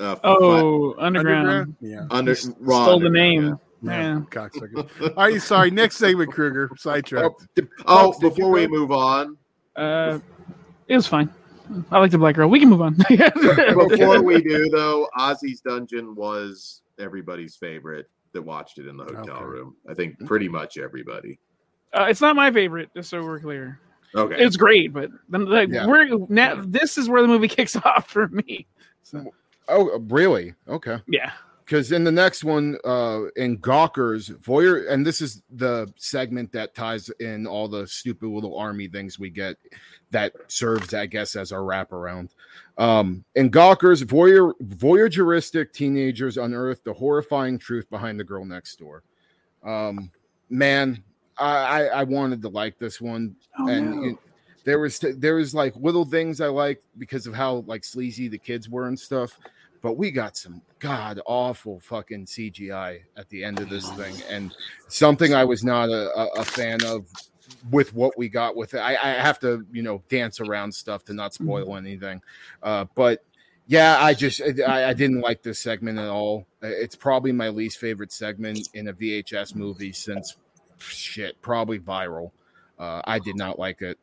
Uh, fi- oh, underground. Yeah. under He Raw stole the name. Yeah. Yeah. Cocksucker. Are you sorry? Next segment, Kruger. [laughs] Oh, Sidetracked. did- Oh, before we move on, Uh, it was fine. I like the black girl. We can move on. [laughs] before we do though, Ozzy's Dungeon was everybody's favorite that watched it in the hotel Okay. room. I think pretty much everybody. uh, it's not my favorite, just so we're clear. Okay. It's great, but then, like, Yeah. we're now. This is where the movie [laughs] kicks off for me. So, Oh, really? Okay. yeah. because in the next one uh in gawkers voyeur and this is the segment that ties in all the stupid little army things we get that serves i guess as our wraparound. Um in gawkers voyeur voyeuristic teenagers unearth the horrifying truth behind the girl next door. Um man i i, I wanted to like this one. Oh, and no. you- there was there was like little things I liked because of how like sleazy the kids were and stuff, but we got some god awful fucking CGI at the end of this thing, and something I was not a, a, a fan of with what we got with it. I, I have to you know dance around stuff to not spoil anything, uh, but yeah, I just I, I didn't like this segment at all. It's probably my least favorite segment in a VHS movie since shit probably viral. Uh, I did not like it.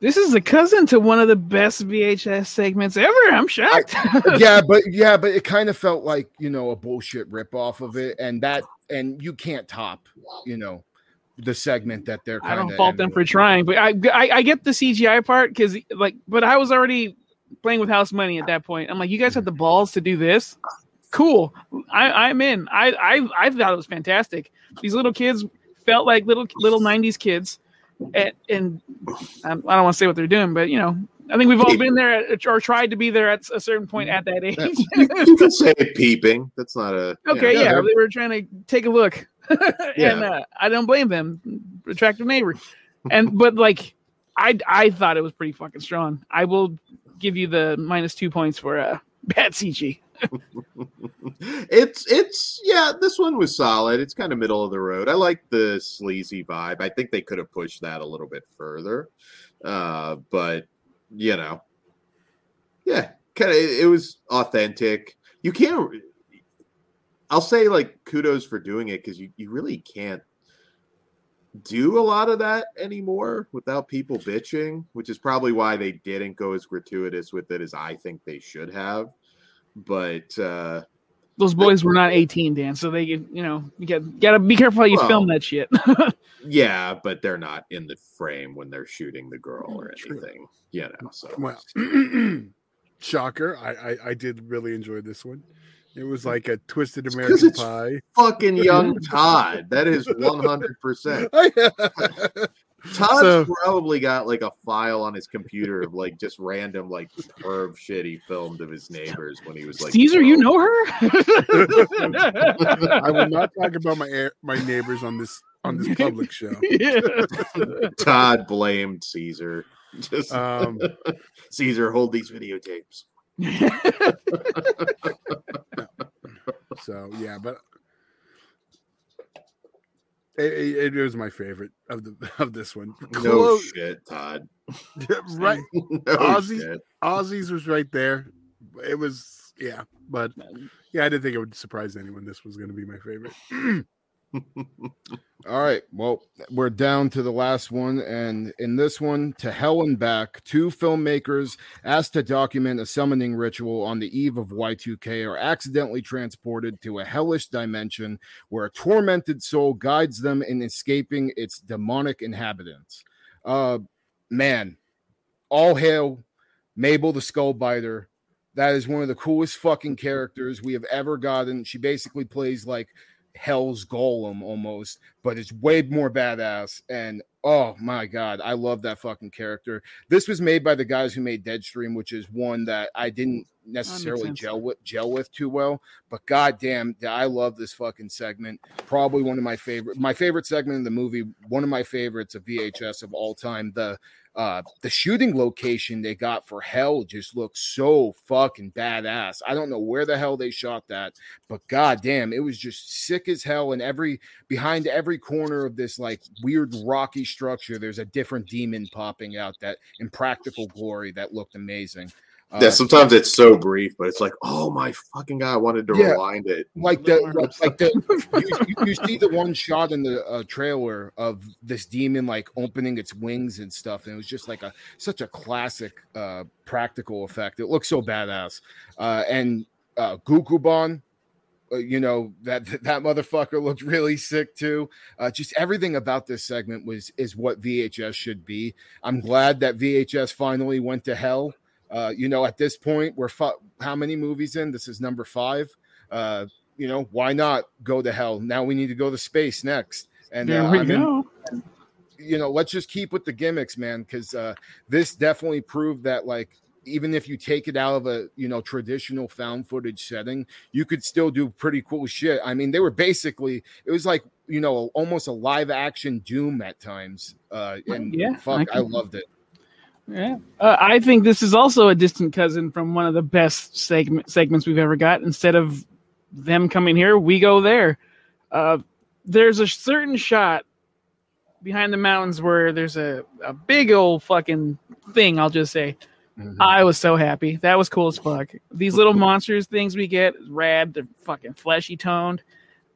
This is a cousin to one of the best VHS segments ever. I'm shocked. [laughs] yeah, but yeah, but it kind of felt like you know a bullshit ripoff of it, and that and you can't top you know the segment that they're. I don't fault them for emulating. trying, but I I, I get the CGI part because like, but I was already playing with house money at that point. I'm like, you guys have the balls to do this. Cool, I, I'm in. I, I I thought it was fantastic. These little kids felt like little little '90s kids, and, and um, I don't want to say what they're doing, but you know, I think we've all been there at, or tried to be there at a certain point at that age. you could say peeping. That's not a Okay, yeah. yeah, they're- they were trying to take a look, [laughs] and Yeah. uh, I don't blame them. Attractive neighbor, and but like, I I thought it was pretty fucking strong. I will give you the minus two points for uh, [laughs] bad CG. it's it's yeah this one was solid it's kind of middle of the road i like the sleazy vibe i think they could have pushed that a little bit further uh but you know yeah kind of it, it was authentic you can't i'll say like kudos for doing it because you, you really can't do a lot of that anymore without people bitching which is probably why they didn't go as gratuitous with it as i think they should have but uh Those boys were not 18, Dan, so they you know you got gotta be careful how you Well, film that shit. [laughs] Yeah, but they're not in the frame when they're shooting the girl or True. anything. You know, so Well, [clears throat] shocker. I, I I did really enjoy this one. It was like a twisted American it's- Pie. fucking [laughs] young Todd. That is one hundred percent. [laughs] Todd's So- probably got like a file on his computer of like just random like perv shit he filmed of his neighbors when he was like Caesar, you know her? [laughs] I will not talk about my my neighbors on this on this public show. Yeah. Todd blamed Caesar. Just Um, Caesar, hold these videotapes. [laughs] so yeah, but it, it, it was my favorite of the of this one. No Close- shit, Todd. right, [laughs] no Ozzy- shit. Ozzy's was right there. It was yeah, but yeah, I didn't think it would surprise anyone. This was going to be my favorite. [clears throat] [laughs] All right. Well, we're down to the last one. And in this one, To Hell and Back, two filmmakers asked to document a summoning ritual on the eve of Y2K are accidentally transported to a hellish dimension where a tormented soul guides them in escaping its demonic inhabitants. Uh, man, all hail Mabel the Skullbiter. That is one of the coolest fucking characters we have ever gotten. She basically plays like Hell's Golem almost, but it's way more badass. And oh my god, I love that fucking character. This was made by the guys who made Deadstream, which is one that I didn't necessarily gel with gel with too well. But goddamn, I love this fucking segment. Probably one of my favorite, my favorite segment in the movie. One of my favorites of VHS of all time. The uh the shooting location they got for hell just looks so fucking badass i don't know where the hell they shot that but goddamn it was just sick as hell and every behind every corner of this like weird rocky structure there's a different demon popping out that in practical glory that looked amazing Uh, yeah, sometimes it's so brief, but it's like, oh my fucking god, I wanted to Yeah. rewind it. like the like, like the you, you- you see the one shot in the uh, trailer of this demon like opening its wings and stuff and it was just like a such a classic uh practical effect. It looks so badass. Uh and uh gukuban uh, you know that that motherfucker looked really sick too. Uh just everything about this segment was is what vhs should be. I'm glad that vhs finally went to hell uh you know at this point we're how many movies in this is number five uh you know, why not go to hell? Now we need to go to space next. And There uh, we I mean, go. you know, let's just keep with the gimmicks, man, because uh, this definitely proved that, like, even if you take it out of a you know traditional found footage setting, you could still do pretty cool shit. I mean, they were basically it was like you know almost a live action Doom at times, uh, and Yeah, fuck, I I, loved it. Yeah, uh, I think this is also a distant cousin from one of the best segment segments we've ever got. Instead of them coming here, we go there. Uh, there's a certain shot behind the mountains where there's a, a big old fucking thing. I'll just say, Mhm. I was so happy. That was cool as fuck. These little [laughs] monsters things we get, rad. They're fucking fleshy toned.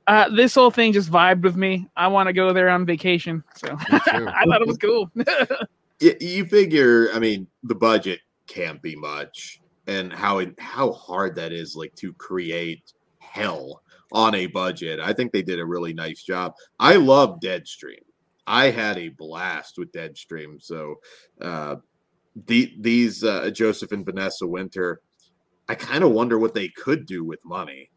Uh, this whole thing just vibed with me. I want to go there on vacation. So. [laughs] I thought it was cool. [laughs] Y- You figure, I mean, the budget can't be much, and how it, how hard that is, like to create hell on a budget. I think they did a really nice job. I love Deadstream. I had a blast with Deadstream. So, uh, the, these uh, Joseph and Vanessa Winter, I kind of wonder what they could do with money.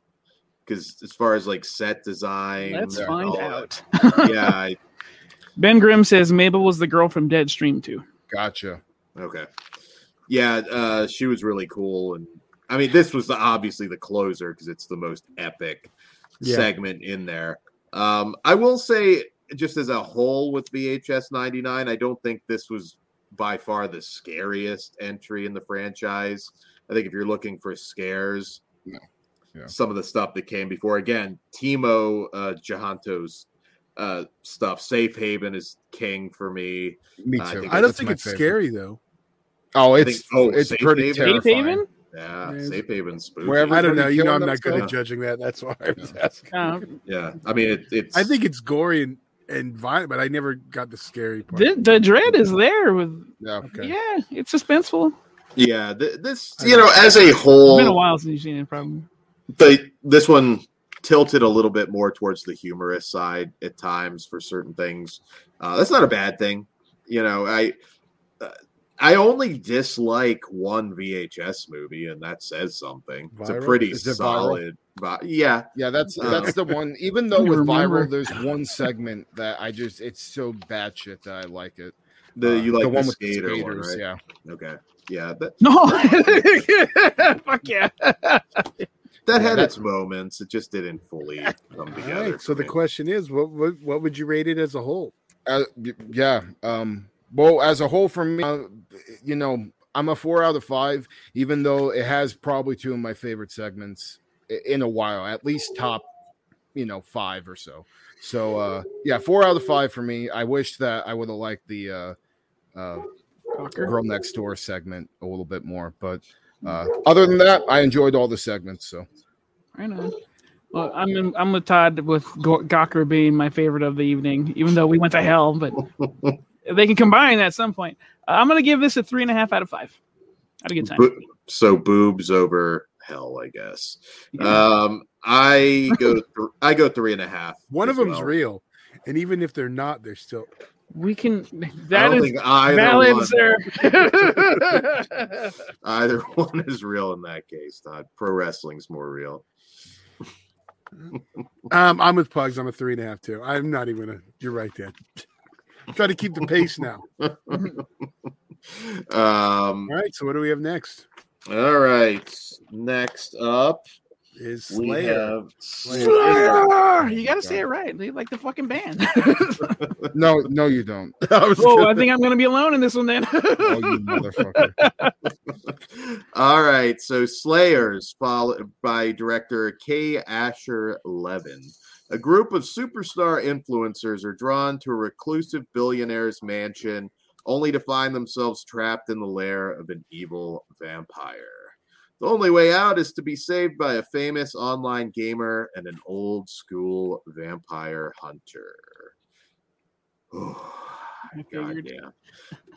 Because as far as like set design, Let's find out. that- yeah, I, Ben Grimm says Mabel was the girl from Deadstream too. Gotcha. Okay. Yeah, uh, she was really cool, and I mean, this was the, obviously the closer because it's the most epic Yeah. segment in there. Um, I will say, just as a whole, with VHS '99, I don't think this was by far the scariest entry in the franchise. I think if you're looking for scares, No. Yeah. some of the stuff that came before, again, Timo uh, Tjahjanto's uh, stuff, Safe Haven is king for me. Me I too. think I don't think it's favorite. scary though. Oh, it's think- oh, it's Safe pretty Haven? Safe terrifying. Haven? Yeah, Yeah. Safe Haven spooky. Wherever- I don't know. You know, I'm not good at judging that. That's why I was asking. Uh, Yeah, I mean it, it's. I think it's gory and, and violent, but I never got the scary part. the, the dread is there with Yeah. Okay. yeah, it's suspenseful. Yeah, th- this you know, as a whole, It's been a while since you've seen it. Probably. the this one tilted a little bit more towards the humorous side at times for certain things. Uh, that's not a bad thing, you know. I uh, I only dislike one VHS movie, and that says something. It's a pretty it solid. vi- yeah, Yeah, that's Uh, that's the one. Even though with remember. viral, there's one segment that I just it's so bad shit that I like it. the Uh, you like the, one with the skater one, skaters, right? Yeah, Okay, yeah, that No, [laughs] fuck yeah. [laughs] that had its moments. It just didn't fully [laughs] come together. right. So for the question is, what, what what would you rate it as a whole? uh, yeah. Um, well, as a whole, for me, uh, you know, I'm a four out of five, even though it has probably two of my favorite segments in a while, at least top, you know, five or so. So, uh, yeah, four out of five for me. I wish that I would have liked the uh, uh, girl next door segment a little bit more, but uh, other than that, I enjoyed all the segments. So, Right on. Well, I'm in, I'm with Todd with Go- Gawker being my favorite of the evening, even though we went to hell, but [laughs] they can combine at some point. Uh, I'm gonna give this a three and a half out of five. Had a good time. Bo- so boobs over hell, I guess. Yeah. Um, I go [laughs] th- I go three and a half. One of them's well. real, and even if they're not, they're still. We can. I That don't is think either valid, one, sir. [laughs] either one is real in that case. Todd. Pro wrestling's more real. Um, I'm with Pugs. I'm a three and a half too. I'm not even a. You're right, Dan. [laughs] Try to keep the pace now. [laughs] um, All right. So what do we have next? all right. Next up, Is we Slayer. have Slayer! You gotta say it right. They like the fucking band. [laughs] No, no, you don't. [laughs] I was oh, gonna- I think I'm gonna be alone in this one then. Oh, you motherfucker. [laughs] All right, so Slayers, followed by director K. Asher Levin. A group of superstar influencers are drawn to a reclusive billionaire's mansion only to find themselves trapped in the lair of an evil vampire. The only way out is to be saved by a famous online gamer and an old school vampire hunter. [sighs] I God damn.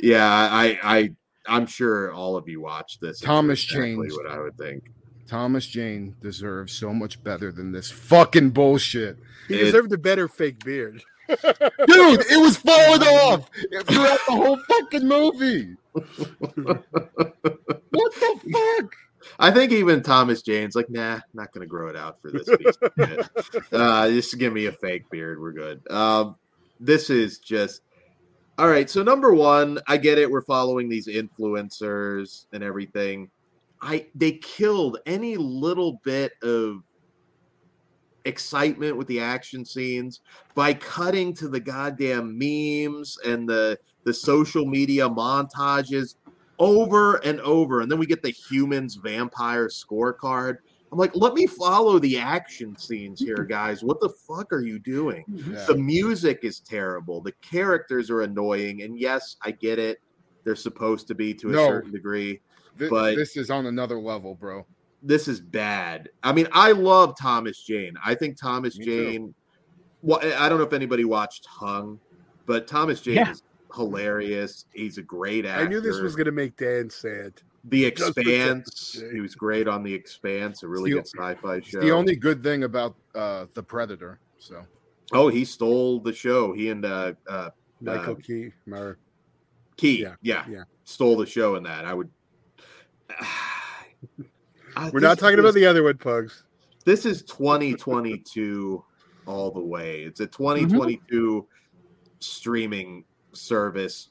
Yeah, I, I, I'm sure all of you watched this. Thomas exactly Jane's- what I would think. Thomas Jane deserves so much better than this fucking bullshit. he it- deserved a better fake beard. [laughs] Dude, it was falling [laughs] off throughout the whole fucking movie. [laughs] What the fuck? I think even Thomas Jane's like, nah, not gonna grow it out for this piece of shit. [laughs] Uh, just give me a fake beard. We're good. Um, this is just all right. So number one, I get it. We're following these influencers and everything. I they killed any little bit of excitement with the action scenes by cutting to the goddamn memes and the the social media montages over and over and then we get the humans vampire scorecard i'm like let me follow the action scenes here [laughs] guys what the fuck are you doing Yeah. the music is terrible the characters are annoying and yes i get it they're supposed to be to a No. certain degree Thi- but- this is on another level, bro. this is bad. I mean, I love Thomas Jane. I think Thomas Me too. Jane. Well, I don't know if anybody watched Hung, but Thomas Jane Yeah. is hilarious. He's a great actor. I knew this was going to make Dan sad. The Expanse. He was great on The Expanse, a really The- good sci-fi show. the only good thing about uh, the Predator. So oh, he stole the show. He and uh, uh, Michael Um, Key. Mar- Key, Yeah, yeah, yeah. stole the show in that. I would. I- [sighs] We're not talking is- about the other one, Pugs. this is 2022 all the way. It's a 2022 streaming service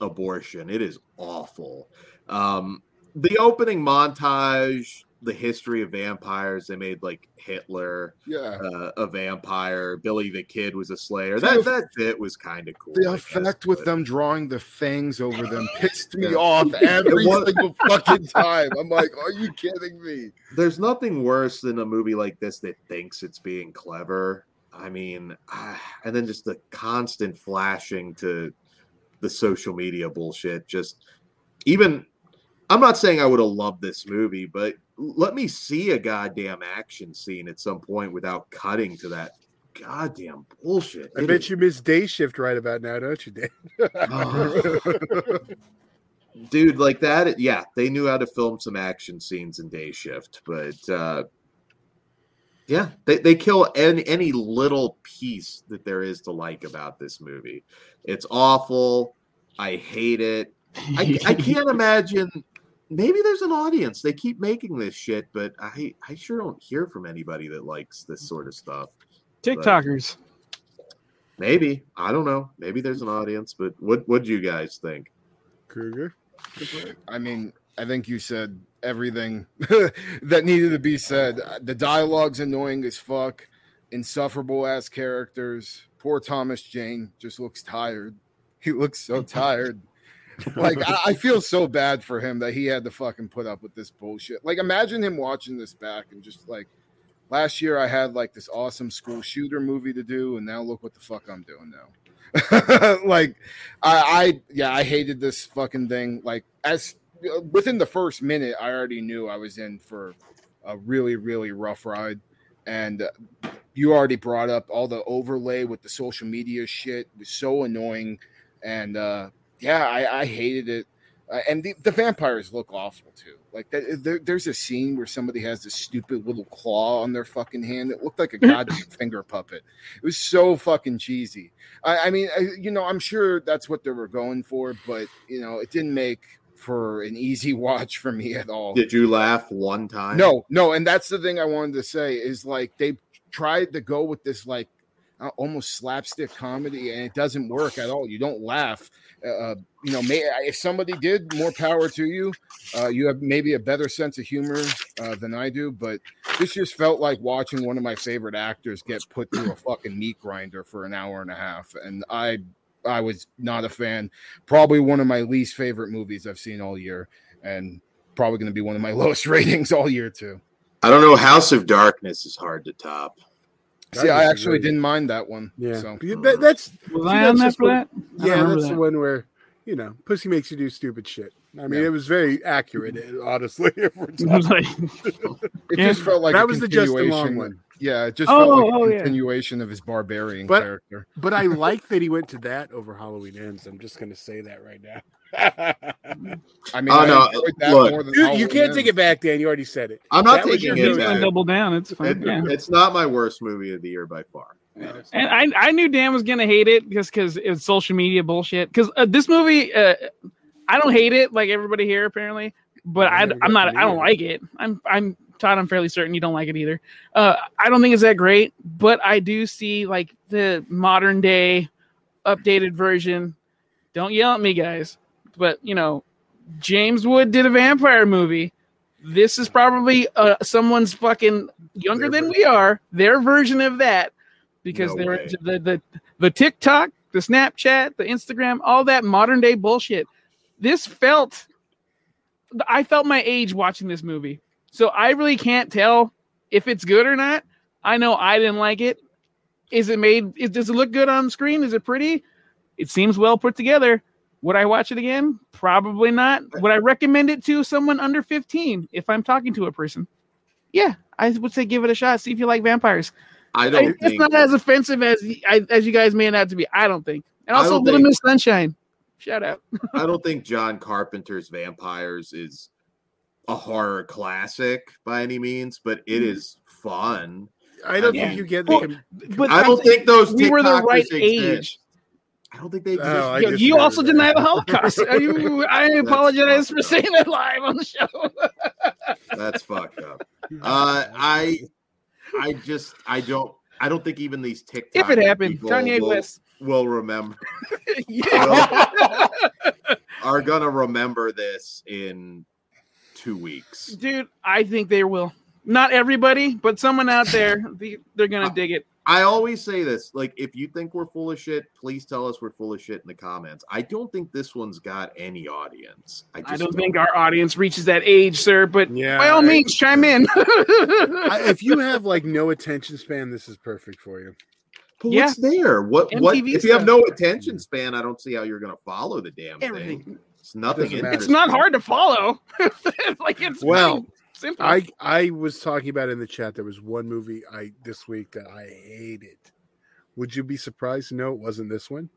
abortion. It is awful. Um, the opening montage, the history of vampires, they made like Hitler yeah, uh, a vampire, Billy the Kid was a slayer. That that bit was kind of cool. the I guess, effect with but- them drawing the fangs over them [gasps] pissed me Yeah. off [laughs] every single [laughs] fucking time. I'm like, are you kidding me? there's nothing worse than a movie like this that thinks it's being clever. I mean, ah, and then just the constant flashing to the social media bullshit. Just even, I'm not saying I would have loved this movie, but let me see a goddamn action scene at some point without cutting to that goddamn bullshit. I It bet is- you miss day shift right about now, don't you, Dan? [laughs] [laughs] dude like that yeah they knew how to film some action scenes in day shift but uh yeah they, they kill any, any little piece that there is to like about this movie. It's awful. I hate it. I, I [laughs] can't imagine maybe there's an audience. They keep making this shit but i i sure don't hear from anybody that likes this sort of stuff. TikTokers. maybe. I don't know. Maybe there's an audience but what what do you guys think? Kruger. I mean, I think you said everything [laughs] that needed to be said. The dialogue's annoying as fuck, insufferable ass characters. Poor Thomas Jane just looks tired. [laughs] He looks so tired. [laughs] Like I, I feel so bad for him that he had to fucking put up with this bullshit. Like imagine him watching this back and just like last year I had like this awesome school shooter movie to do, and now look what the fuck I'm doing now. like I, I yeah i hated this fucking thing like as within the first minute i already knew i was in for a really really rough ride. And you already brought up all the overlay with the social media shit it was so annoying. And uh yeah i i hated it. Uh, and the, the vampires look awful too. Like that, there, there's a scene where somebody has this stupid little claw on their fucking hand it looked like a [laughs] goddamn finger puppet. It was so fucking cheesy. I, I mean, I, you know, I'm sure that's what they were going for, but you know, it didn't make for an easy [laughs] watch for me at all. did you laugh one time No, no, and that's the thing I wanted to say is like they tried to go with this like uh, almost slapstick comedy, and it doesn't work at all. You don't laugh. Uh, you know, may, if somebody did, more power to you. Uh, you have maybe a better sense of humor uh, than I do, but this just felt like watching one of my favorite actors get put through a fucking meat grinder for an hour and a half, and I, I was not a fan. Probably one of my least favorite movies I've seen all year, and probably going to be one of my [laughs] lowest ratings all year too. I don't know. House of Darkness is hard to top. See, I actually didn't mind that one. Yeah, So that, that's Was See, I that's on that just for what- that? I don't yeah, that's that. the one where you know, pussy makes you do stupid shit. I mean, Yeah. it was very accurate, honestly. [laughs] if we're [laughs] I was talking- like, it Yeah. just felt like that a was the Justin Long continuation- one. Yeah, it just Oh, felt like oh, a yeah. continuation of his barbarian But- character. But I [laughs] like that he went to that over Halloween Ends. I'm just going to say that right now. [laughs] I mean, Oh, I no, that look. more than Dude, you can't take it back, Dan. You already said it. I'm not That taking it he's movie. gonna back. double down. It's fine. It- yeah. It's not my worst movie of the year by far. And I, I knew Dan was gonna hate it just because it's social media bullshit. Because uh, this movie, uh, I don't hate it like everybody here apparently, but I I, never I'm not. I don't like it. I'm I'm Todd. I'm fairly certain you don't like it either. Uh, I don't think it's that great, but I do see like the modern day, updated version. Don't yell at me, guys. But you know, James Wood did a vampire movie. This is probably uh, someone's fucking younger Their than we are. Their version of that because No they're the, the the TikTok, the Snapchat, the Instagram, all that modern day bullshit. This felt I felt my age watching this movie. So I really can't tell if it's good or not. I know I didn't like it. Is it made is, does it look good on screen? Is it pretty? It seems well put together. Would I watch it again? Probably not. Would I recommend it to someone under 15 if I'm talking to a person? Yeah, I would say give it a shot. See if you like vampires. I I- don't it's think not as offensive as as you guys may it out to be. I don't think. And also, Little Miss Sunshine. Shout out. [laughs] I don't think John Carpenter's Vampires is a horror classic by any means, but it Mm. fun. I don't Yeah. think you get the. Well, com- But I don't think those we were the right exist. age. I don't think they exist. Oh, I Yo, you with also that. deny the Holocaust. Are you- [laughs] I apologize for saying that live on the show. That's fucked up. [laughs] Uh, I, I just, I don't, I don't think even these TikTok if it happened, people Kanye will, West. will remember [laughs] yeah. are gonna remember this in two weeks. Dude, I think they will. Not everybody, but someone out there, they- they're gonna dig it. I always say this: like, if you think we're full of shit, please tell us we're full of shit in the comments. I don't think this one's got any audience. I, just I don't think our audience reaches that age, sir. But Yeah, by all I- means, chime in. I, if you have like no attention span, this is perfect for you. But Yeah. what's there? What? What? If you have no attention span, I don't see how you're gonna follow the damn thing. Everything. It's nothing. Doesn't. It's not hard to follow. [laughs] like it's Well, simple. I I was talking about in the chat. There was one movie I this week that I hated. Would you be surprised? No, it wasn't this one.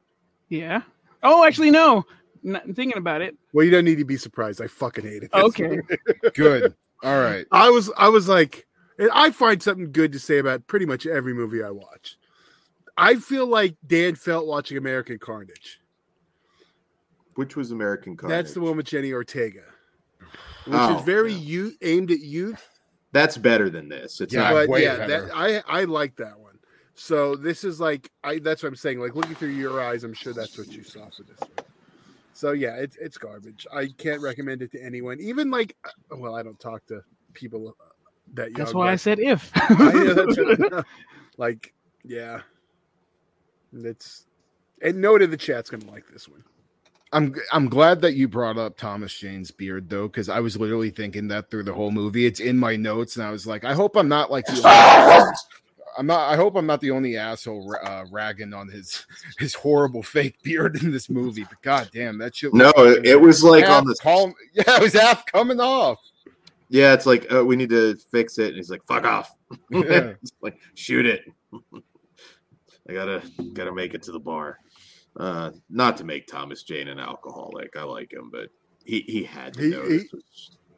yeah. Oh, actually, no. Not thinking about it. Well, you don't need to be surprised. I fucking hate it. Okay. [laughs] Good. All right. I was I was like, I find something good to say about pretty much every movie I watch. I feel like Dan felt watching American Carnage. Which was American Carnage? That's the one with Jenny Ortega, which Oh, is very yeah. youth aimed at youth. That's better than this. It's Yeah, not. but way yeah, better. that I I like that one. So this is like I that's what I'm saying. Like looking through your eyes, I'm sure that's what you saw for this one. So yeah, it's it's garbage. I can't recommend it to anyone. Even like, uh, well, I don't talk to people uh, that young. That's why I said if. [laughs] I know that's- like, yeah, it's and no to the chat's gonna like this one. I'm I'm glad that you brought up Thomas Jane's beard though, because I was literally thinking that through the whole movie. It's in my notes, and I was like, I hope I'm not like the only, [laughs] I'm not. I hope I'm not the only asshole uh, ragging on his [laughs] his horrible fake beard in this movie. But god damn, that shit. No, it, it was like on the. palm. [laughs] Yeah, it was half coming off. Yeah, it's like uh, we need to fix it, and he's like, "Fuck off!" Yeah. Like, shoot it. I gotta gotta make it to the bar. Uh, not to make Thomas Jane an alcoholic. I like him, but he he had to He- notice.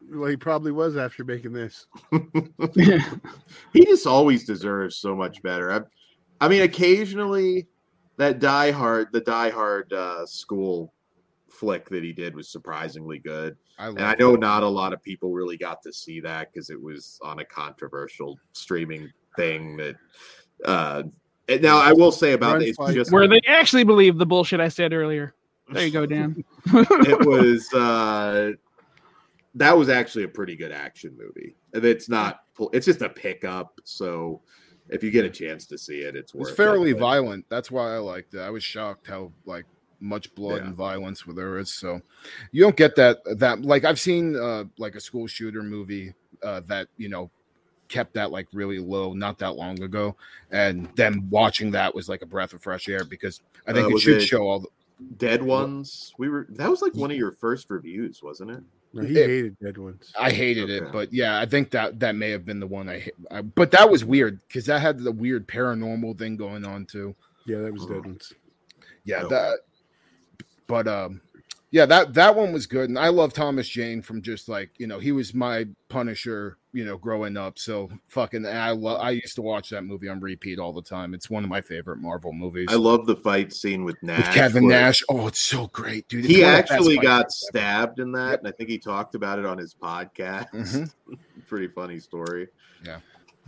Well, he probably was after making this. [laughs] he just always deserves so much better. I, I mean, occasionally that Die Hard, the Die Hard uh, school flick that he did was surprisingly good. I And I know not a lot of people really got to see that because it was on a controversial streaming thing that. Uh, and now I will say about Run, it, it's fight, just Where they actually believe the bullshit I said earlier. There you go, Dan. [laughs] [laughs] it was uh that was actually a pretty good action movie. And It's not it's just a pickup, so if you get a chance to see it, it's It was worth fairly it. Violent. That's why I liked it. I was shocked how like much blood Yeah. and violence there is. So you don't get that that like I've seen uh like a school shooter movie uh that you know kept that like really low not that long ago and then watching that was like a breath of fresh air because I think Uh, it should it- show all the Dead Ones. We were that was like one of your first reviews, wasn't it? No, he It- hated dead ones. I hated it, but yeah, I think that that may have been the one I hit. I, but that was weird because that had the weird paranormal thing going on too. Yeah, that was dead ones. Yeah, Okay. that. But um, yeah, that that one was good, and I love Thomas Jane from just like you know he was my Punisher, you know, growing up. So fucking, I lo- I used to watch that movie on repeat all the time. It's one of my favorite Marvel movies. I love the fight scene with Nash. with Kevin Nash. Oh, it's so great, dude. It's He one of the best actually got stabbed in that, Yep. and I think he talked about it on his podcast. Mhm. [laughs] Pretty funny story. Yeah.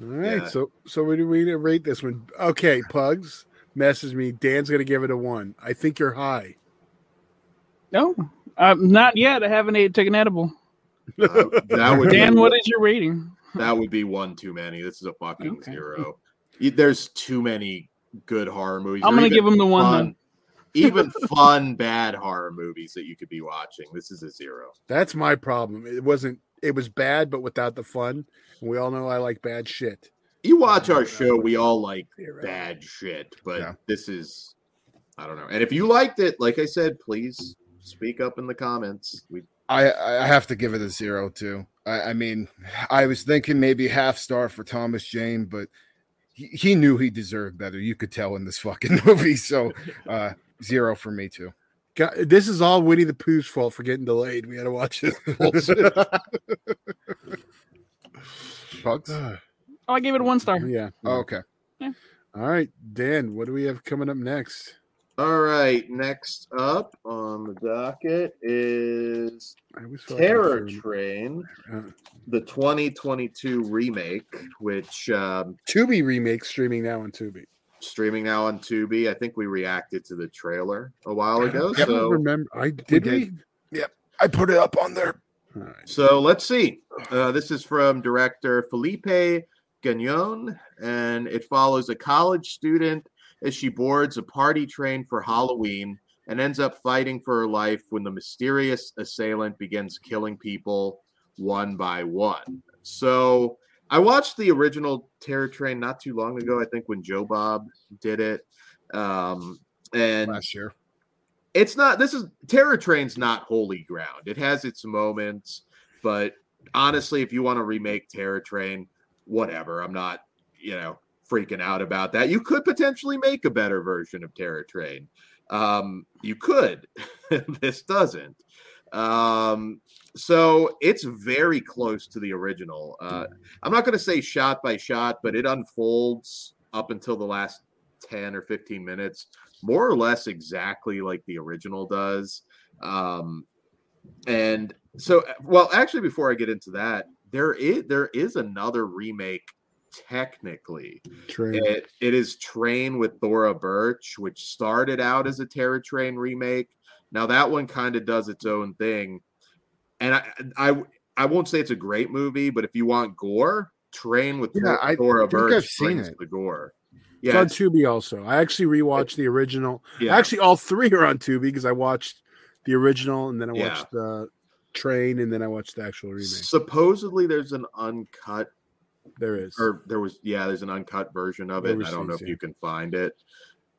All right, Yeah. so so we do we rate this one? Okay, Pugs message me. Dan's gonna give it a one. I think you're high. No, uh, not yet. I haven't ate, taken edible. Uh, [laughs] that would Dan, be, what is your rating? that would be one too many. This is a fucking Okay. zero. There's too many good horror movies. I'm gonna give him the one. fun, Then. [laughs] even [laughs] fun bad horror movies that you could be watching. This is a zero. That's my problem. It wasn't. It was bad, but without the fun. We all know I like bad shit. You watch our show, we all like You're right. bad shit, but Yeah. this is I don't know. And if you liked it, like I said, please speak up in the comments. We I I have to give it a zero too. I, I mean, I was thinking maybe half star for Thomas Jane, but he, he knew he deserved better. You could tell in this fucking [laughs] movie. So uh, zero for me too. God, this is all Winnie the Pooh's fault for getting delayed. We had to watch this [laughs] bullshit. Pugs? Oh, I gave it a one star. yeah. Oh, okay. All right, Dan. What do we have coming up next? All right. Next up on the docket is I like Terror Train, uh, the 2022 remake, which um, Tubi remake streaming now on Tubi. streaming now on Tubi. I think we reacted to the trailer a while ago. I So remember. I did. We, did. I put it up on there. All right. So let's see. Uh, this is from director Philippe Gagnon, and it follows a college student as she boards a party train for Halloween and ends up fighting for her life when the mysterious assailant begins killing people one by one. So I watched the original Terror Train not too long ago. I think when Joe Bob did it, um, and Last year. it's not this is terror train's not holy ground it has its moments but honestly if you want to remake terror train whatever i'm not you know freaking out about that you could potentially make a better version of terror train um you could [laughs] this doesn't um so it's very close to the original uh i'm not going to say shot by shot but it unfolds up until the last 10 or 15 minutes more or less exactly like the original does. Um, and so, well, actually, before I get into that, there is there is another remake. Technically, Train. it, it is Train with Thora Birch, which started out as a Terror Train remake. Now that one kind of does its own thing, and I, I I won't say it's a great movie, but if you want gore, Train with Yeah, I Thora think Birch I've seen it. the gore. It's Yeah, on it's- Tubi also. I actually rewatched the original. yeah. Actually, all three are on Tubi because I watched the original and then I Yeah. watched the Train and then I watched the actual remake. Supposedly, there's an uncut, There is. or there was, yeah, there's an uncut version of it. I don't know if yeah. you can find it.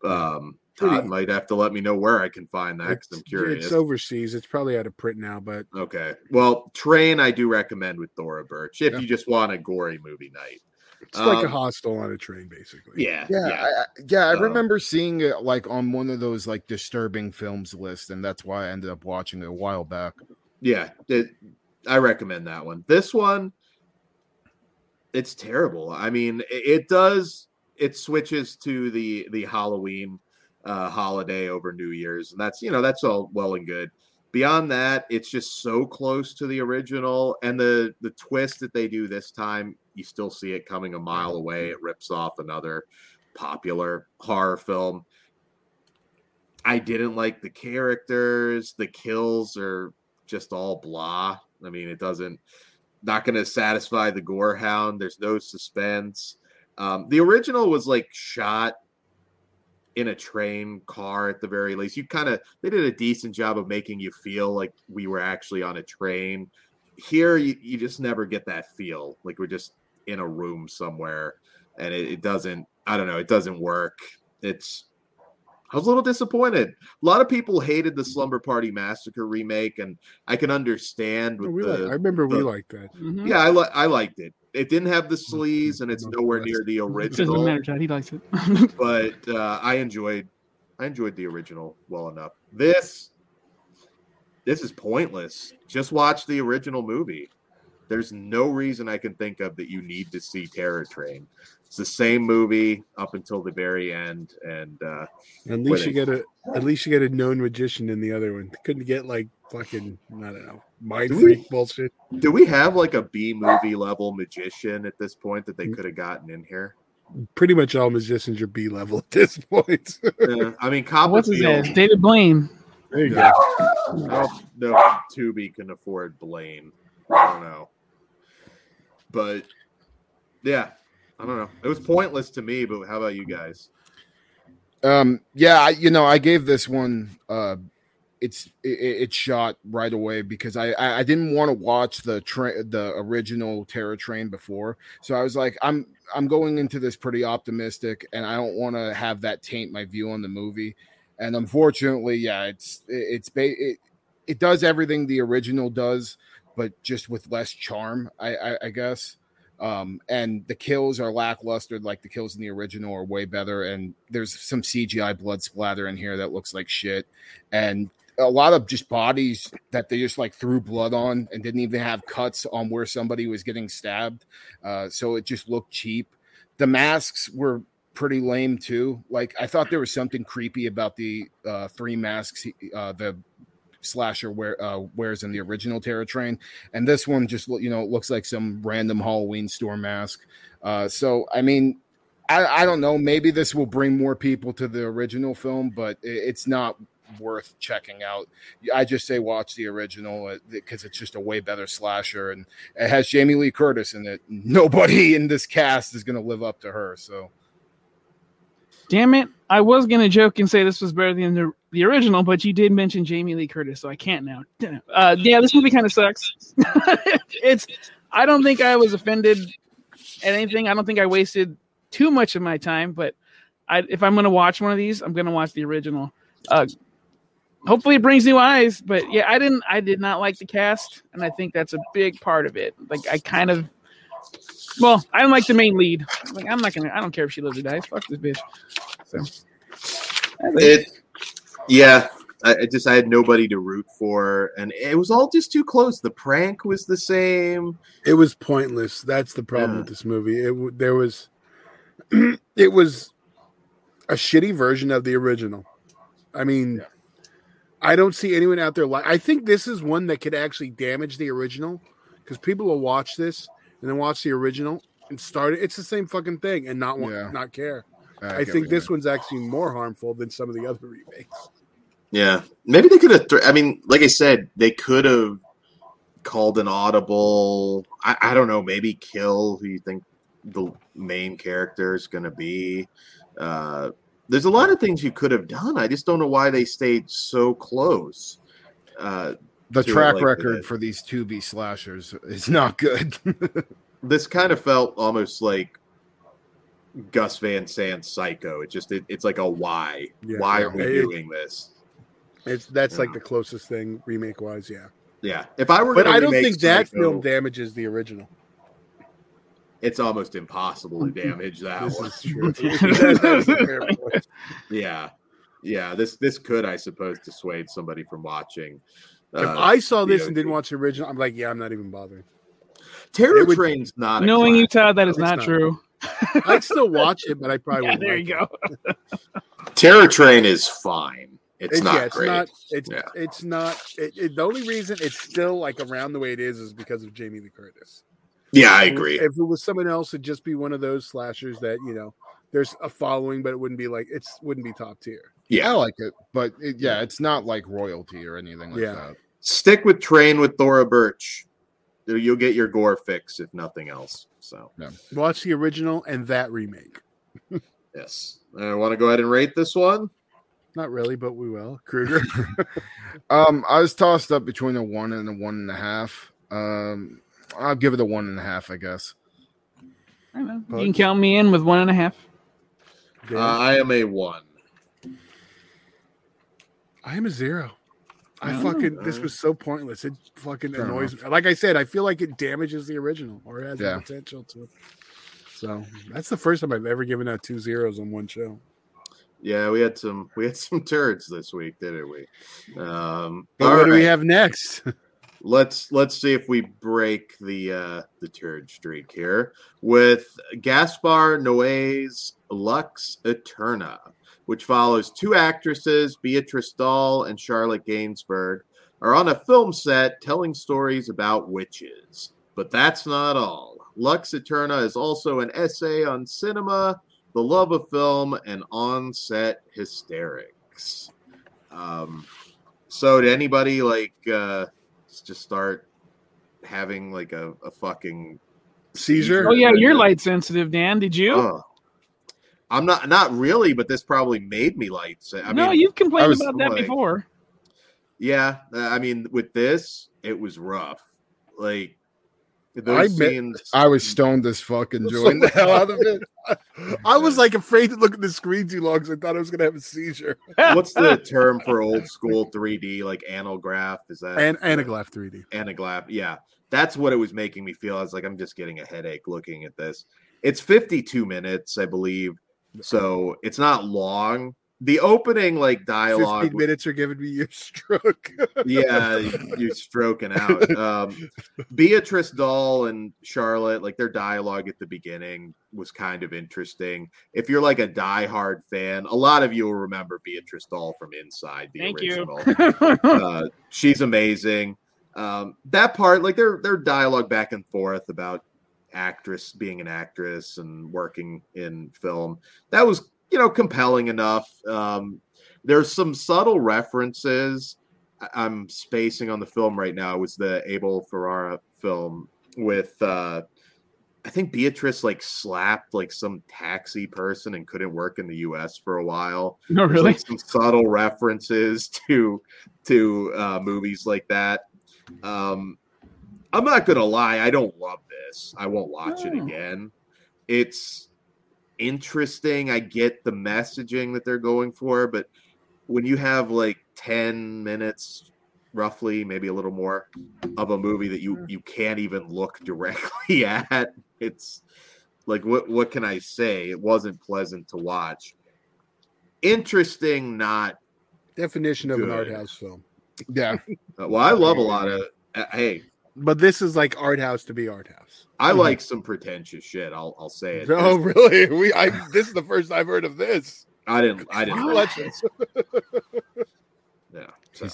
Um, Pretty- Todd might have to let me know where I can find that because I'm curious. It's overseas. It's probably out of print now, but okay, well, Train I do recommend with Thora Birch if Yeah. you just want a gory movie night. it's like a Um, hostel on a train, basically. Yeah, Yeah, yeah. I, I, yeah. I Uh, remember seeing it like on one of those like disturbing films list, and that's why I ended up watching it a while back. Yeah, it, I recommend that one. This one, it's terrible. I mean, it, does. It switches to the the Halloween uh, holiday over New Year's, and that's you know that's all well and good. beyond that, it's just so close to the original, and the the twist that they do this time, you still see it coming a mile away. It rips off another popular horror film. I didn't like the characters. The kills are just all blah. I mean, it doesn't not going to satisfy the gore hound. There's no suspense. Um, the original was like shot in a train car at the very least. You kind of they did a decent job of making you feel like we were actually on a train. Here, you, you just never get that feel like we're just in a room somewhere, and it, it doesn't. I don't know. It doesn't work. It's I was a little disappointed. A lot of people hated the Slumber Party Massacre remake, and I can understand. With We the, like- I remember we liked that. Mhm. yeah, I, li- I liked it. It didn't have the sleaze, and it's nowhere near the [laughs] It doesn't original. matter, Chad. He likes it. [laughs] But uh, I enjoyed, I enjoyed the original well enough. This, this is pointless. Just watch the original movie. There's no reason I can think of that you need to see Terror Train. It's the same movie up until the very end, and uh, At least you Winning. get a at least you get a known magician in the other one. Couldn't get like fucking I don't know mind Do we- freak bullshit. Do we have like a B movie level magician at this point that they could have gotten in here? Pretty much all magicians are B level at this point. Uh, I mean, What's his Copperfield. name? David Blaine. there you Yeah. go. I don't know if Tubi can afford Blaine. I don't know. But yeah, I don't know. It was pointless to me, but how about you guys? Um, yeah, I, you know, I gave this one uh it's it, it's shot right away because I I, I didn't want to watch the train the original Terror Train before, so I was like I'm I'm going into this pretty optimistic, and I don't want to have that taint my view on the movie. And unfortunately, yeah, it's it, it's ba- it, it does everything the original does, but just with less charm, I I, I guess. Um, and the kills are lackluster, like the kills in the original are way better. And there's some CGI blood splatter in here that looks like shit, and a lot of just bodies that they just like threw blood on and didn't even have cuts on where somebody was getting stabbed. Uh, so it just looked cheap. The masks were pretty lame too. Like I thought there was something creepy about the uh, three masks uh, the slasher wear, uh, wears in the original Terror Train, and this one just you know looks like some random Halloween store mask. Uh, so I mean, I, I don't know. Maybe this will bring more people to the original film, but it's not worth checking out. I just say watch the original because it's just a way better slasher, and it has Jamie Lee Curtis in it. [laughs] Nobody in this cast is going to live up to her. So Damn it! I was gonna joke and say this was better than the, the original, but you did mention Jamie Lee Curtis, so I can't now. Uh, yeah, this movie kind of sucks. [laughs] it's. I don't think I was offended at anything. I don't think I wasted too much of my time. But I, if I'm gonna watch one of these, I'm gonna watch the original. Uh, hopefully, it brings new eyes. But yeah, I didn't. I did not like the cast, and I think that's a big part of it. Like I kind of. Well, I don't like the main lead. Like I'm not gonna. I don't care if she lives or dies. Fuck this bitch. So, It, yeah, I, I just I had nobody to root for, and it was all just too close. The prank was the same. It was pointless. That's the problem Yeah. with this movie. It there was [clears throat] it was a shitty version of the original. I mean, I don't see anyone out there like. I think this is one that could actually damage the original because people will watch this and then watch the original and start it. It's the same fucking thing and not want, Yeah. not care. I I think this one's actually more harmful than some of the other remakes. Yeah, maybe they could have. Th- I mean, like I said, they could have called an audible. I, I don't know. Maybe kill who you think the main character is going to be. Uh, there's a lot of things you could have done. I just don't know why they stayed so close. Uh, the track like record for these Tubi slashers is not good. [laughs] this kind of felt almost like Gus Van Sant Psycho. It just it, it's like a why. Yeah. why are we It- doing this? It's that's like the closest thing remake wise, yeah. Yeah, if I were, But I don't think that Psycho, film damages the original. It's almost impossible to damage that This one. is true. [laughs] That's a fair [laughs] point. Yeah, yeah. This this could, I suppose, dissuade somebody from watching. if Uh, I saw the this and didn't watch the original, I'm like, yeah, I'm not even bothering. Terror it would- Train's not Knowing you. Todd, that is not, not. true. I'd still watch it, but I [laughs] probably Yeah, wouldn't. there like you it. go. Terror Train is fine. It's, not yeah, it's great. not. It's Yeah. it's not. It, it- the only reason it's still like around the way it is is because of Jamie Lee Curtis. yeah, I agree. If it was someone else, it'd just be one of those slashers that you know there's a following, but it wouldn't be like it's wouldn't be top tier. Yeah, I like it, but it, yeah, it's not like royalty or anything like Yeah. that. stick with Train with Thora Birch. You'll get your gore fix if nothing else. So Watch the original and that remake. [laughs] yes, I want to go ahead and rate this one. Not really, but we will. [laughs] Kruger. [laughs] Um, I was tossed up between a one and a one and a half. Um, I'll give it a one and a half, I guess. I know. But- You can count me in with one and a half. Uh, I am a one. I am a zero. I Oh. fucking this was so pointless. It fucking Fair annoys me. Like I said, I feel like it damages the original or has Yeah. the potential to. So that's the first time I've ever given out two zeros on one show. Yeah, we had some we had some turds this week, didn't we? Um, what do we have next? [laughs] let's let's see if we break the uh the turd streak here with Gaspar Noé's Lux Aeterna, which follows two actresses, Beatrice Dalle and Charlotte Gainsbourg, are on a film set telling stories about witches. But that's not all. Lux Aeterna is also an essay on cinema, the love of film, and on-set hysterics. Um, so did anybody like uh just start having like a, a fucking Seizure? Oh yeah, you're light sensitive, Dan. Did you? Oh. I'm not not really, but this probably made me light. se- I no, mean, you've complained was about that like- before. yeah. uh, I mean, with this, it was rough. Like those I met- I was stoned as fuck, [laughs] enjoying the hell out of it. I was like afraid to look at the screen too long because I thought I was gonna have a seizure. [laughs] What's the term for old school 3D like analgraph? Is that And Anaglyph 3D. Anaglyph. Yeah, that's what it was making me feel. I was like, I'm just getting a headache looking at this. It's 52 minutes, I believe, so it's not long. The opening like dialogue, 15 minutes are giving me your [laughs] stroke. yeah, you're stroking out. Um, Beatrice Dalle and Charlotte, like their dialogue at the beginning was kind of interesting. If you're like a diehard fan, a lot of you will remember Beatrice Dalle from Inside the Thank you. original. [laughs] uh, she's amazing. Um, that part, like their their dialogue back and forth about actress being an actress and working in film, that was you know compelling enough. Um, there's some subtle references. I'm spacing on the film right now. It was the Abel Ferrara film with uh, I think Beatrice like slapped like some taxi person and couldn't work in the U.S. for a while. [laughs] no, really. like, some subtle references [laughs] to to uh, movies like that. Um, I'm not gonna lie, I don't love this. I won't watch it Oh. again. It's interesting. I get the messaging that they're going for, but when you have like 10 minutes roughly maybe a little more of a movie that you you can't even look [laughs] directly at it's like what what can i say? It wasn't pleasant to watch. Interesting not Definition of an art house film. Yeah, uh, well i love a lot of uh, hey But this is like art house to be art house. i Mhm. like some pretentious shit i'll i'll say it Oh, really? We I this is the first I've heard of this. i didn't i didn't Wow. like [laughs] yeah so.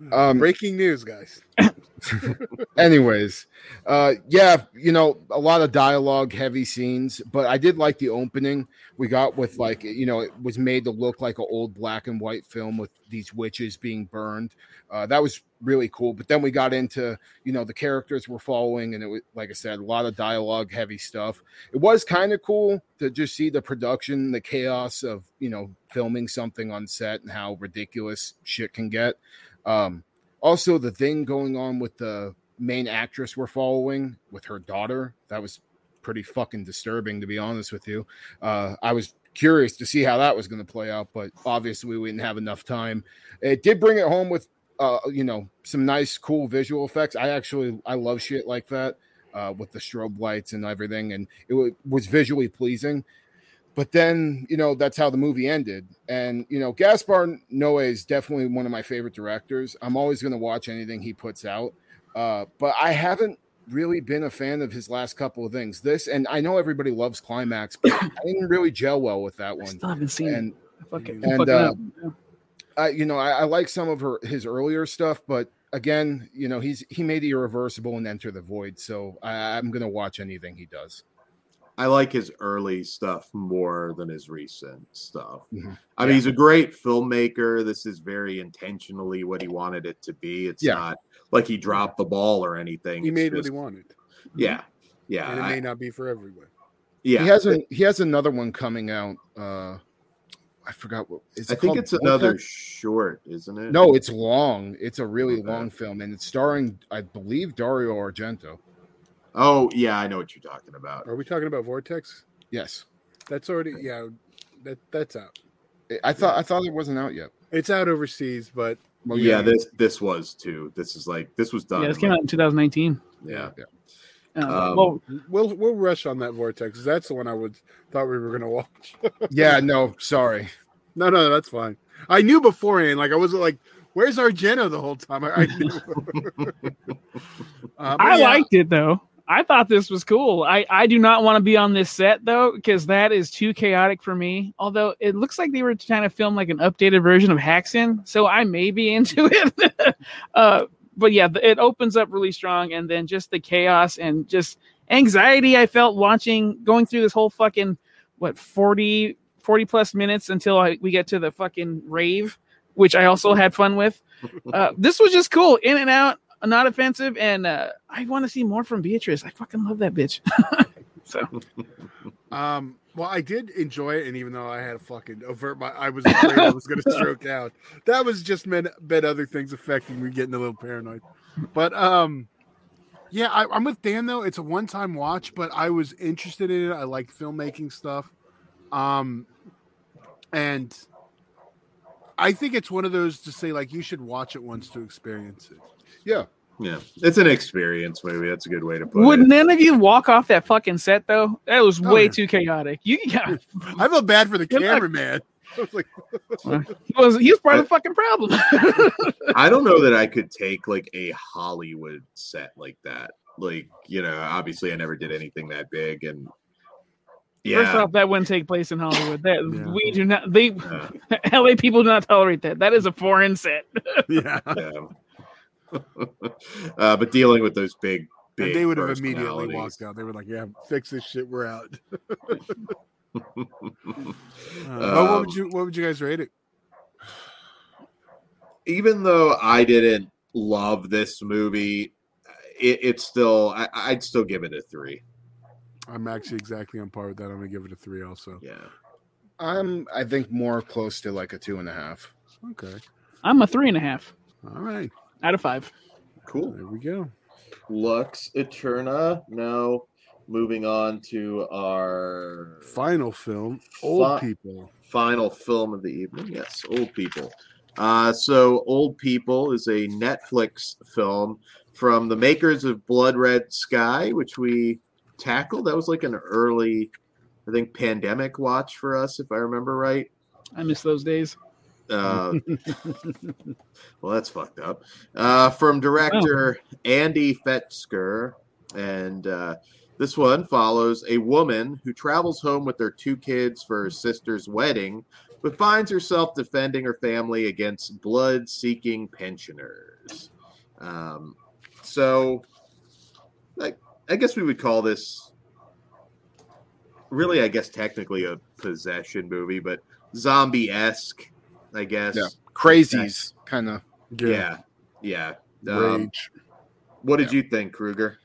Jeez. um, Breaking news, guys. [laughs] anyways uh yeah you know a lot of dialogue heavy scenes but i did like the opening we got with like you know it was made to look like an old black and white film with these witches being burned uh that was really cool but then we got into you know the characters we're following and it was like i said a lot of dialogue heavy stuff it was kind of cool to just see the production the chaos of you know filming something on set and how ridiculous shit can get um also the thing going on with the main actress we're following with her daughter that was pretty fucking disturbing to be honest with you. Uh i was curious to see how that was going to play out but obviously we didn't have enough time. It did bring it home with uh you know some nice cool visual effects. I actually i love shit like that uh with the strobe lights and everything and it wa- was visually pleasing but then you know that's how the movie ended and you know gaspar noé is definitely one of my favorite directors i'm always going to watch anything he puts out uh, but i haven't really been a fan of his last couple of things this and i know everybody loves climax but i [coughs] didn't really gel well with that I one still haven't seen and it. And, uh. I, you know, I, I like some of her his earlier stuff, but again, you know, he's he made the irreversible and enter the void. So I, I'm gonna watch anything he does. I like his early stuff more than his recent stuff. Mhm. I mean, he's a great filmmaker. This is very intentionally what he wanted it to be. It's Yeah. not like he dropped the ball or anything. He It's made what he wanted, Yeah, yeah, and it I- may not be for everyone. yeah. He has a he has another one coming out. Uh I forgot what it's I think called it's another short, isn't it? No, it's long. It's a really Okay. long film, and it's starring, I believe, Dario Argento. Oh, yeah, I know what you're talking about. Are we talking about Vortex? Yes, That's already yeah. That that's out. I thought I thought it wasn't out yet. It's out overseas, but Well, yeah, this this was too. This is like this was done. Yeah, this came like- out in 2019. Yeah, Uh, Um, well, we'll we'll rush on that Vortex. That's the one I would thought we were gonna watch. [laughs] yeah. No, sorry. no, no, that's fine. I knew beforehand. Like I wasn't like, "Where's Argento?" the whole time. I, I knew. [laughs] Uh, I yeah, liked it though. I thought this was cool. I, I do not want to be on this set though because that is too chaotic for me. Although it looks like they were trying to film like an updated version of Häxan, so I may be [laughs] into it. [laughs] uh, but yeah, the- it opens up really strong, and then just the chaos and just anxiety I felt watching going through this whole fucking what 40, 40 plus minutes until I, we get to the fucking rave, which I also had fun with. [laughs] Uh, this was just cool, in and out, not offensive, and uh, I want to see more from Beatrice. I fucking love that bitch. [laughs] so [laughs] Um, well, I did enjoy it, and even though I had a fucking overt, my, I was afraid I was going [laughs] to stroke out. That was just meant, been other things affecting me, getting a little paranoid. But um, yeah, I, I'm with Dan though. It's a one-time watch, but I was interested in it. I like filmmaking stuff, um, and I think it's one of those to say like you should watch it once to experience it. Yeah, yeah. It's an experience movie. That's a good way to put it. would none of you walk off that fucking set though? That was Oh, way yeah. too chaotic. You got [laughs] I feel bad for the Good luck. cameraman. [laughs] I was like, [laughs] he was he was part of the fucking problem. I don't know that I could take like a Hollywood set like that. Like, you know, obviously I never did anything that big and yeah. First off, that wouldn't take place in Hollywood. That Yeah. we do not. They uh, LA people do not tolerate that. That is a foreign set. yeah. yeah. [laughs] uh, but dealing with those big, big And they would have immediately walked out. They were like, "Yeah, fix this shit. We're out." [laughs] Uh, Um, oh, what would you What would you guys rate it? even though I didn't love this movie, it, it's still I, I'd still give it a three. I'm actually exactly on par with that. I'm gonna give it a three. Also, Yeah. I'm. I think more close to like a two and a half. okay, I'm a three and a half all right, out of five. Cool. there we go. Lux Aeterna. Now moving on to our Final film, Old Fi- People. final film of the evening. Yes, Old People. Uh, so, Old People is a Netflix film from the makers of Blood Red Sky, which we tackled. That was like an early, I think, pandemic watch for us, if I remember right. I miss those days. Uh, [laughs] well, that's fucked up. Uh, from director Andy Fetscher. And uh, this one follows a woman who travels home with their two kids for her sister's wedding, but finds herself defending her family against blood seeking pensioners. Um, so, like, I guess we would call this really, I guess, technically a possession movie, but zombie esque, I guess. Yeah. Crazies, kind of. Yeah. Yeah. Um, Rage. what did you think, Kruger?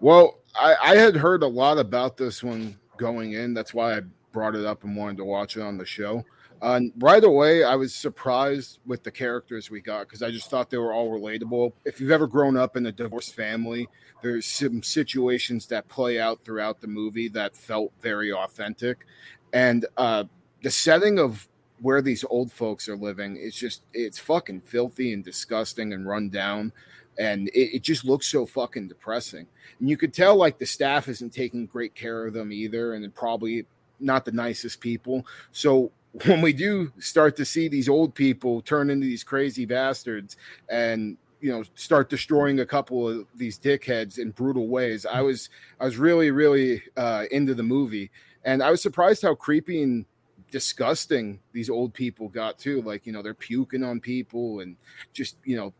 Well, I, I had heard a lot about this one going in. That's why I brought it up and wanted to watch it on the show. Uh, right away, I was surprised with the characters we got because I just thought they were all relatable. If you've ever grown up in a divorced family, there's some situations that play out throughout the movie that felt very authentic. And uh, the setting of where these old folks are living is just, it's fucking filthy and disgusting and run down. And it, it just looks so fucking depressing. And you could tell like the staff isn't taking great care of them either, and probably not the nicest people. So [laughs] when we do start to see these old people turn into these crazy bastards and you know start destroying a couple of these dickheads in brutal ways, I was I was really really uh, into the movie, and I was surprised how creepy and disgusting these old people got too. Like you know they're puking on people and just you know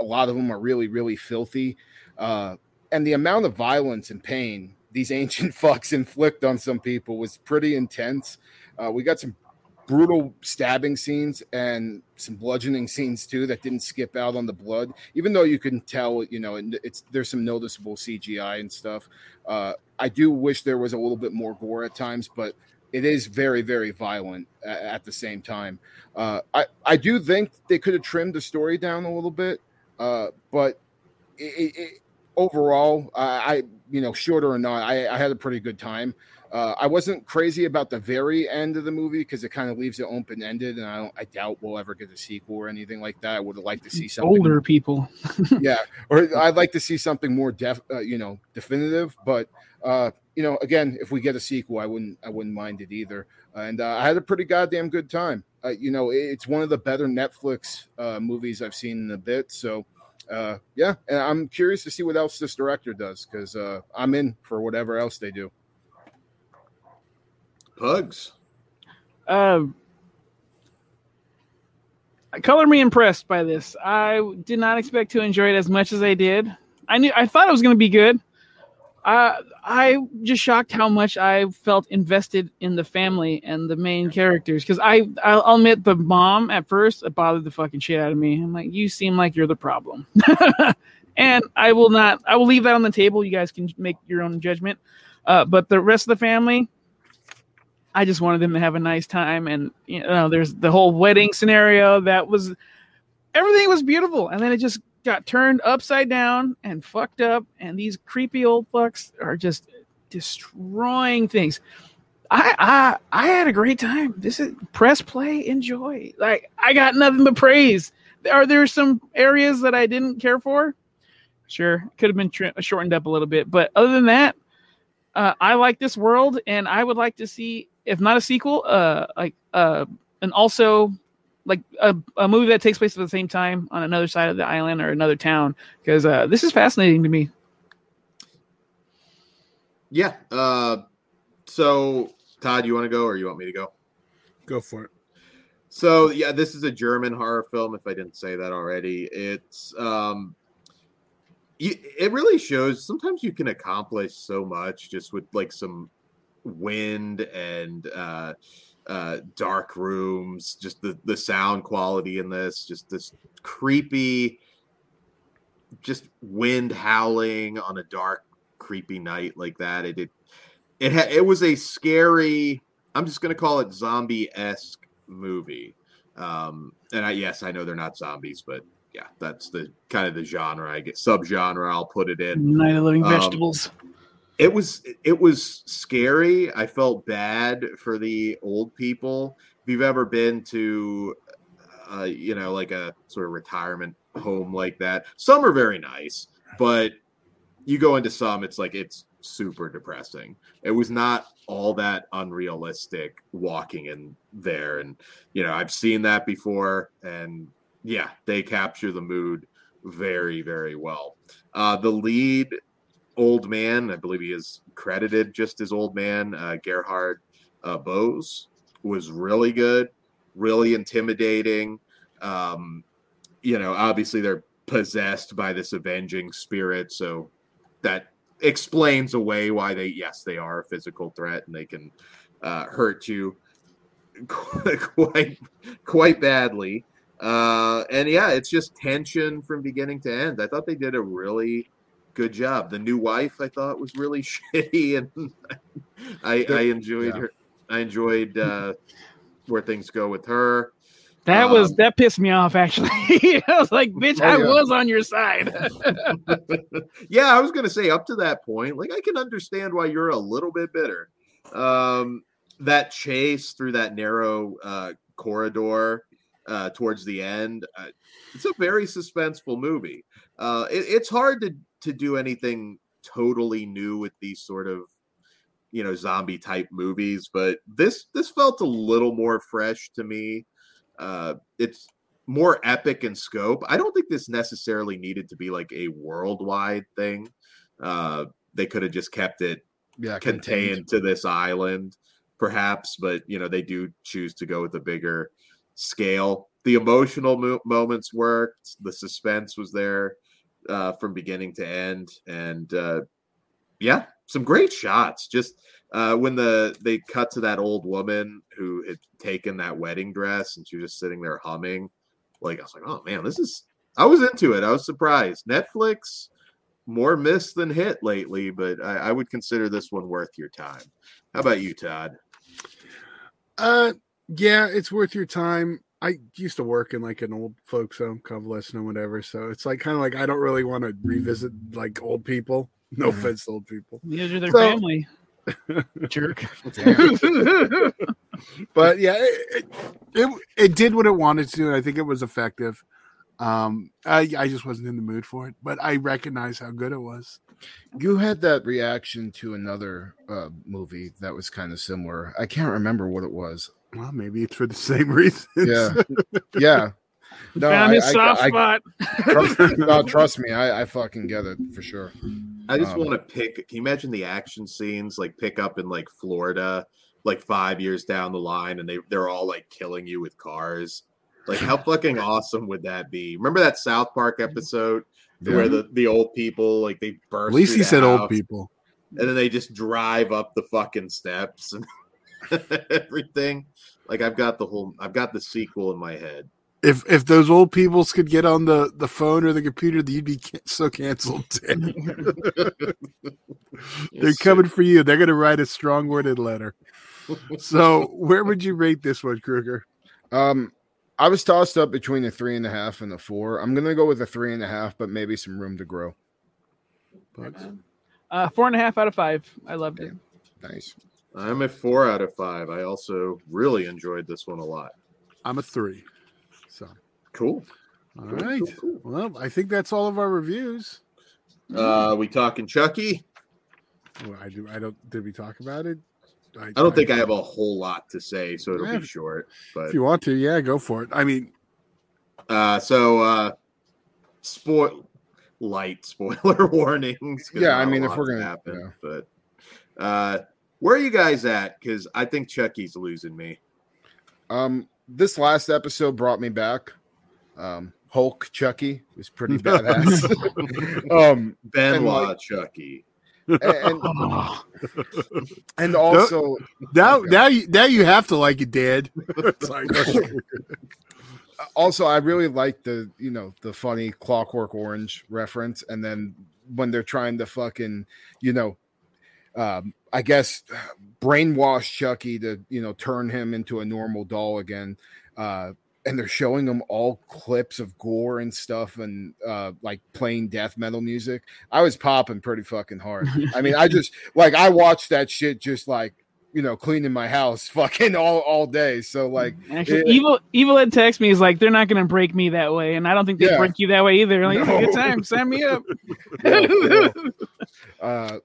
a lot of them are really really filthy. Uh, and the amount of violence and pain these [laughs] ancient fucks inflict on some people was pretty intense. Uh, we got some brutal stabbing scenes and some bludgeoning scenes too that didn't skip out on the blood even though you can tell you know it's there's some noticeable cgi and stuff uh, i do wish there was a little bit more gore at times but it is very very violent at, the same time uh, i i do think they could have trimmed the story down a little bit uh, but it, it, overall i you know shorter or not i, I had a pretty good time uh, I wasn't crazy about the very end of the movie because it kind of leaves it open ended, and I don't. I doubt we'll ever get a sequel or anything like that. I would have liked to see something older people. [laughs] yeah, or I'd like to see something more def, uh, you know, definitive. But uh, you know, again, if we get a sequel, I wouldn't. I wouldn't mind it either. And uh, I had a pretty goddamn good time. Uh, you know, it's one of the better Netflix uh, movies I've seen in a bit. So. Uh, yeah, and I'm curious to see what else this director does because uh, I'm in for whatever else they do. Pugs. Uh, color me impressed by this. I did not expect to enjoy it as much as I did. I knew I thought it was going to be good. Uh, I just shocked how much I felt invested in the family and the main characters because I I'll admit the mom at first it bothered the fucking shit out of me. I'm like, you seem like you're the problem, [laughs] and I will not. I will leave that on the table. You guys can make your own judgment. Uh, but the rest of the family, I just wanted them to have a nice time. And you know, there's the whole wedding scenario that was everything was beautiful, and then it just got turned upside down and fucked up. And these creepy old fucks are just destroying things. I I I had a great time. This is press play, enjoy. Like I got nothing but praise. Are there some areas that I didn't care for? Sure, could have been tr- shortened up a little bit, but other than that, uh, I like this world, and I would like to see if not a sequel, uh, like uh, and also like a, a movie that takes place at the same time on another side of the island or another town because uh, this is fascinating to me. Yeah. Uh, so Todd, you want to go or you want me to go? Go for it. So yeah, this is a German horror film. If I didn't say that already, it's um, it really shows. Sometimes you can accomplish so much just with like some wind and uh, uh, dark rooms, just the the sound quality in this, just this creepy, just wind howling on a dark, creepy night like that. It it it, ha- it was a scary. I'm just gonna call it zombie esque movie. Um, and I yes, I know they're not zombies, but yeah, that's the kind of the genre I get subgenre. I'll put it in. Night of Living um, Vegetables it was it was scary. I felt bad for the old people. If you've ever been to, uh, you know, like a sort of retirement home like that, some are very nice, but you go into some, it's like it's super depressing. It was not all that unrealistic walking in there, and you know, I've seen that before, and yeah, they capture the mood very very well. Uh, the lead old man. I believe he is credited just as old man. Uh, Gerhard uh, Bose was really good, really intimidating. Um, you know, obviously they're possessed by this avenging spirit, so that explains away why they yes they are a physical threat and they can uh, hurt you [laughs] quite quite badly. Uh, and yeah, it's just tension from beginning to end. I thought they did a really good job. The new wife I thought was really [laughs] shitty, and [laughs] I, I enjoyed yeah. her. I enjoyed uh, where things go with her. That um, was that pissed me off actually. [laughs] I was like, bitch, oh, I yeah. was on your side. yeah, I was gonna say up to that point, like I can understand why you're a little bit bitter. Um, that chase through that narrow uh, corridor uh, towards the end, uh, it's a very suspenseful movie. Uh, it, it's hard to to do anything totally new with these sort of you know zombie type movies but this this felt a little more fresh to me. Uh it's more epic in scope. I don't think this necessarily needed to be like a worldwide thing. Uh they could have just kept it yeah contained, contained to this island perhaps, but you know they do choose to go with a bigger scale. The emotional mo- moments worked. The suspense was there uh, from beginning to end, and uh, yeah, some great shots. Just uh, when the they cut to that old woman who had taken that wedding dress and she was just sitting there humming, like I was like, oh man, this is. I was into it. I was surprised. Netflix more miss than hit lately, but I, I would consider this one worth your time. How about you, Todd? Uh, yeah, it's worth your time. I used to work in like an old folks home, convalescent or whatever. So it's like kind of like I don't really want to revisit like old people. [laughs] No Mhm. offense to old people, These are their So- family. [laughs] Jerk. [laughs] but yeah, it, it it it did what it wanted to. And I think it was effective. Um, I I just wasn't in the mood for it, but I recognize how good it was. You had that reaction to another uh, movie that was kind of similar. I can't remember what it was. Well, maybe it's for the same [laughs] reasons. Yeah, yeah. No, Found I, his I- soft I- spot. trust, [laughs] no, trust me, I, I fucking get it for sure. I just Um, want to pick. Can you imagine the action scenes like pick up in like Florida, like five years down the line, and they they're all like killing you with cars. Like how fucking awesome would that be? Remember that South Park episode where the the old people like they burst. At least through he the said old people. and then they just drive up the fucking steps and [laughs] everything. Like I've got the whole, I've got the sequel in my head. If if those old peoples could get on the the phone or the computer, you'd be ca- so canceled. [laughs] [laughs] They're coming for you. They're going to write a strong worded letter. So, where would you rate this one, Kruger? Um, I was tossed up between a three and a half and a four. I'm gonna go with a three and a half, but maybe some room to grow. Pugs? Uh, four and a half out of five. I loved it. Nice. I'm a four out of five. I also really enjoyed this one a lot. I'm a three. So, Cool. all Cool, right. cool, cool. Well, I think that's all of our reviews. Uh, we talking Chucky? Well, I do. I don't. Did we talk about it? I don't think I have a whole lot to say, so it'll Yeah. be short. But If you want to, yeah, go for it. I mean, uh, so uh, spoil light [laughs] spoiler warnings. Yeah, I mean, if we're gonna- happen, yeah. but uh, where are you guys at? Because I think Chucky's losing me. Um, this last episode brought me back. Um, Hulk Chucky was pretty [laughs] badass. um, Benoit like- Chucky. and, and, [laughs] and also now, Okay. now, you, now you have to like it, Dad. [laughs] Also I really like the you know the funny Clockwork Orange reference, and then when they're trying to fucking you know, um, I guess brainwash Chucky to you know turn him into a normal doll again. Uh, and they're showing him all clips of gore and stuff and uh like playing death metal music. I was popping pretty fucking hard. I mean, I just [laughs] like I watched that shit just like you know cleaning my house [laughs] fucking all all day. So like Actually, Yeah. evil evil Ed text me is like they're not going to break me that way, and I don't think they Yeah. break you that way either. Like, No. good time, sign me up. [laughs] Uh,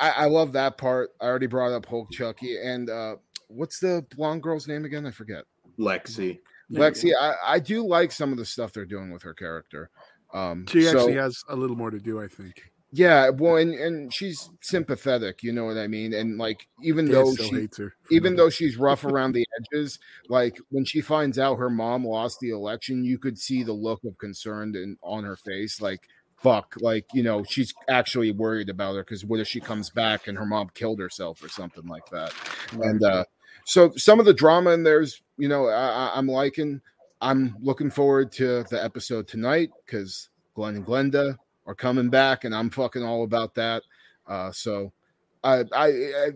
I, I love that part. I already brought up Hulk Chucky and uh, what's the blonde girl's name again? I forget. Lexi. Lexi. I, I do like some of the stuff they're doing with her character. Um, she so- actually has a little more to do, I think. yeah. Well, and, and she's sympathetic. You know what I mean? And like, even Dad though she, hates her. even though she's rough around the edges, like when she finds out her mom lost the election, you could see the look of concern in, on her face. Like, fuck, like, you know, she's actually worried about her because what if she comes back and her mom killed herself or something like that? And uh, so some of the drama in there's, you know, I, I- I'm liking. I'm looking forward to the episode tonight because Glenn and Glenda are coming back, and I'm fucking all about that. Uh, so, I, I, I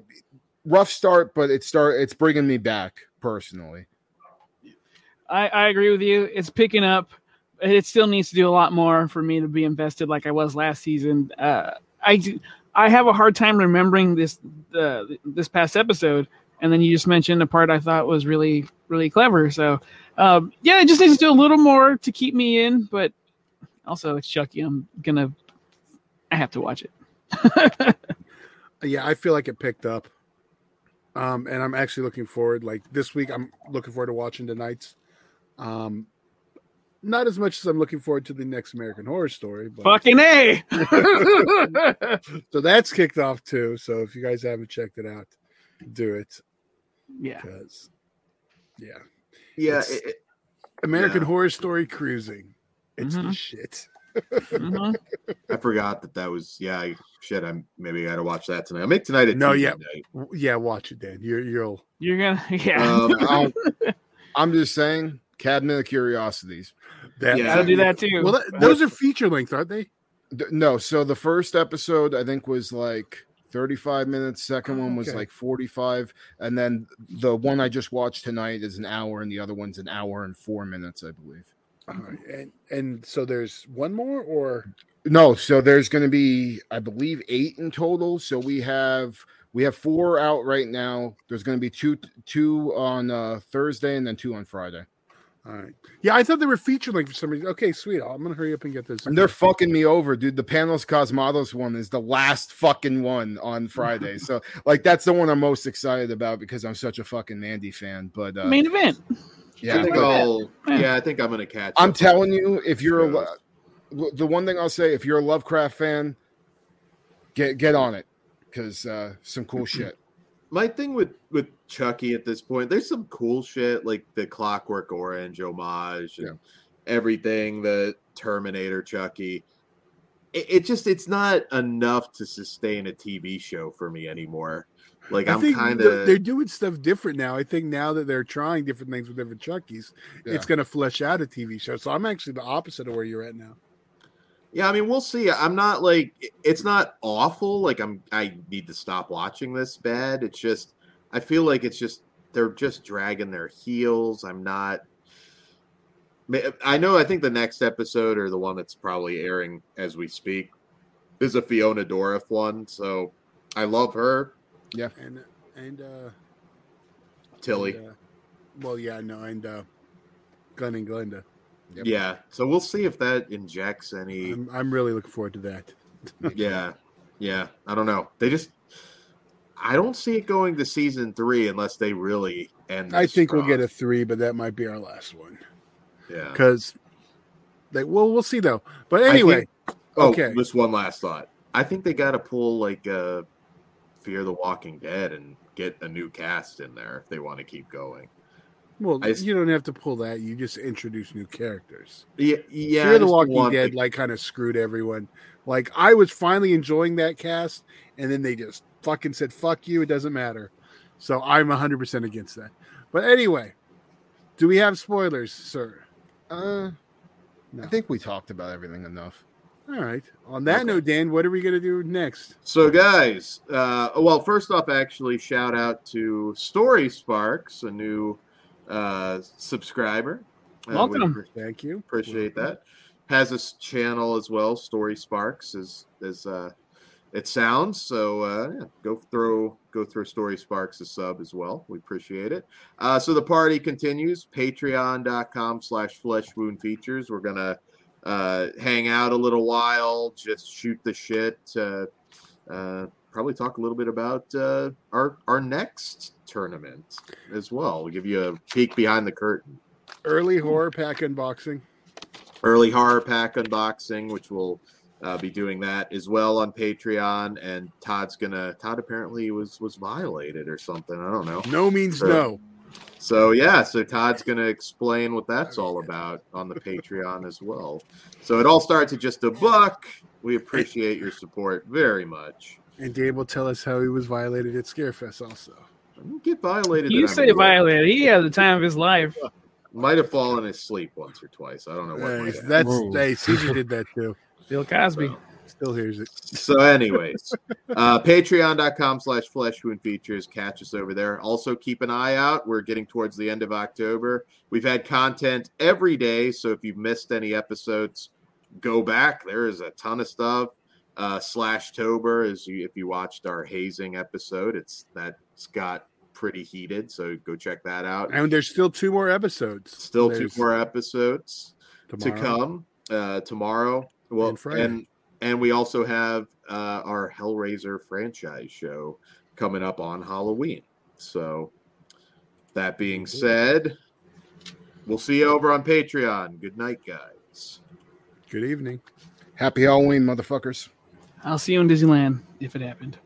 rough start, but it start it's bringing me back personally. I, I agree with you. It's picking up. It still needs to do a lot more for me to be invested like I was last season. Uh, I do, I have a hard time remembering this this past episode, and then you just mentioned a part I thought was really really clever. So um, yeah, it just needs to do a little more to keep me in. But also, it's Chucky. I'm gonna I have to watch it. [laughs] yeah, I feel like it picked up. Um, and I'm actually looking forward. Like this week, I'm looking forward to watching tonight's. Um, not as much as I'm looking forward to the next American Horror Story, but Fucking a. [laughs] so that's kicked off too. So if you guys haven't checked it out, do it. Yeah. Because, yeah, Yeah, it- it- American Yeah. Horror Story cruising. It's the Mhm. shit. Mhm. [laughs] I forgot that that was. Yeah, I, shit. I'm maybe I got to watch that tonight. I'll make tonight at No, TV yeah. night. Yeah, watch it, Dan. You're you'll. You're gonna, [laughs] yeah. Um, I'm just saying, Cabinet of Curiosities. That, Yeah. I'll do that too. Well, that, those are feature length, aren't they? D- No, so the first episode I think was like 35 minutes. Second one was Okay. like 45, and then the one I just watched tonight is an hour, and the other one's an hour and four minutes, I believe. All right, and and so there's one more, or No, so there's going to be, I believe, eight in total. So we have we have four out right now. There's going to be two two on uh, Thursday and then two on Friday. All right. Yeah, I thought they were feature length for some reason. Okay, sweet. I'm gonna hurry up and get this. And they're fucking me over, dude. The Panos Cosmatos one is the last fucking one on [laughs] Friday. so like that's the one I'm most excited about because I'm such a fucking Mandy fan. But uh, Main event. I yeah, think but- I'll. Yeah. Yeah, I think I'm gonna catch. I'm up. telling you, if you're a the one thing I'll say, if you're a Lovecraft fan, get get on it because uh, some cool [clears throat] shit. My thing with with Chucky at this point, there's some cool shit like the Clockwork Orange homage and everything. The Terminator Chucky. It, it just it's not enough to sustain a TV show for me anymore. Like I I'm kind they're, they're doing stuff different now. I think now that they're trying different things with different Chuckies, Yeah. it's going to flesh out a TV show. So I'm actually the opposite of where you're at now. Yeah. I mean, we'll see. I'm not like it's not awful. Like I'm I need to stop watching this bad. It's just I feel like it's just they're just dragging their heels. I'm not. I know. I think the next episode or the one that's probably airing as we speak is a Fiona Dourif one. So I love her, Yeah, And and uh, Tilly. and, uh, well, yeah, no, and uh, Glen and Glenda. Yep. Yeah. So we'll see if that injects any. I'm I'm really looking forward to that. [laughs] yeah. Yeah. I don't know. They just. I don't see it going to season three unless they really end. I this think we'll get a three, but that might be our last one Yeah. because they well we'll see though. But anyway, think- Oh, Okay. just one last thought. I think they got to pull like uh, Fear the Walking Dead and get a new cast in there if they want to keep going. Well I s- you don't have to pull that. You just introduce new characters. Yeah, yeah. Fear the Walking want Dead the- like kind of screwed everyone. Like I was finally enjoying that cast, and then they just fucking said "fuck you." It doesn't matter. So I'm 100 percent against that. But anyway, do we have spoilers, sir? Uh, No. I think we talked about everything enough. All right. On that Okay. note, Dan, what are we gonna do next? So, guys, uh, well, first off, actually, shout out to Story Sparks, a new uh, subscriber. Uh, we Welcome. appre- Thank you. appreciate that. Has a s- channel as well, Story Sparks, as as uh, it sounds. So uh, yeah, go throw go throw Story Sparks a sub as well. We appreciate it. Uh, so the party continues. Patreon.com slash Flesh Wound Features. We're gonna uh, hang out a little while, just shoot the shit. Uh, uh, probably talk a little bit about uh, our our next tournament as well. We'll give you a peek behind the curtain Early horror pack unboxing. early horror pack unboxing, which we'll uh, be doing that as well on Patreon. And Todd's gonna Todd apparently was was violated or something. I don't know. No means Sure. no. So yeah, so Todd's gonna explain what that's all about on the Patreon as well. So it all starts at just a buck. We appreciate your support very much. And Dave will tell us how he was violated at Scarefest also. I don't get violated. You that I'm say violated. He had the time of his life. [laughs] Might have fallen asleep once or twice. I don't know what. Hey, that's Whoa. hey, Caesar did that too. Bill Cosby. Still hears it. so anyways uh patreon.com slash flesh wound features catch us over there also keep an eye out we're getting towards the end of october we've had content every day so if you've missed any episodes go back there is a ton of stuff uh slash tober as you if you watched our hazing episode it's that's got pretty heated so go check that out And there's still two more episodes. still two more episodes tomorrow. to come uh, tomorrow. Well, And Friday. and and we also have uh, our Hellraiser franchise show coming up on Halloween. So that being said, we'll see you over on Patreon. Good night, guys. Good evening. Happy Halloween, motherfuckers. I'll see you in Disneyland if it happened.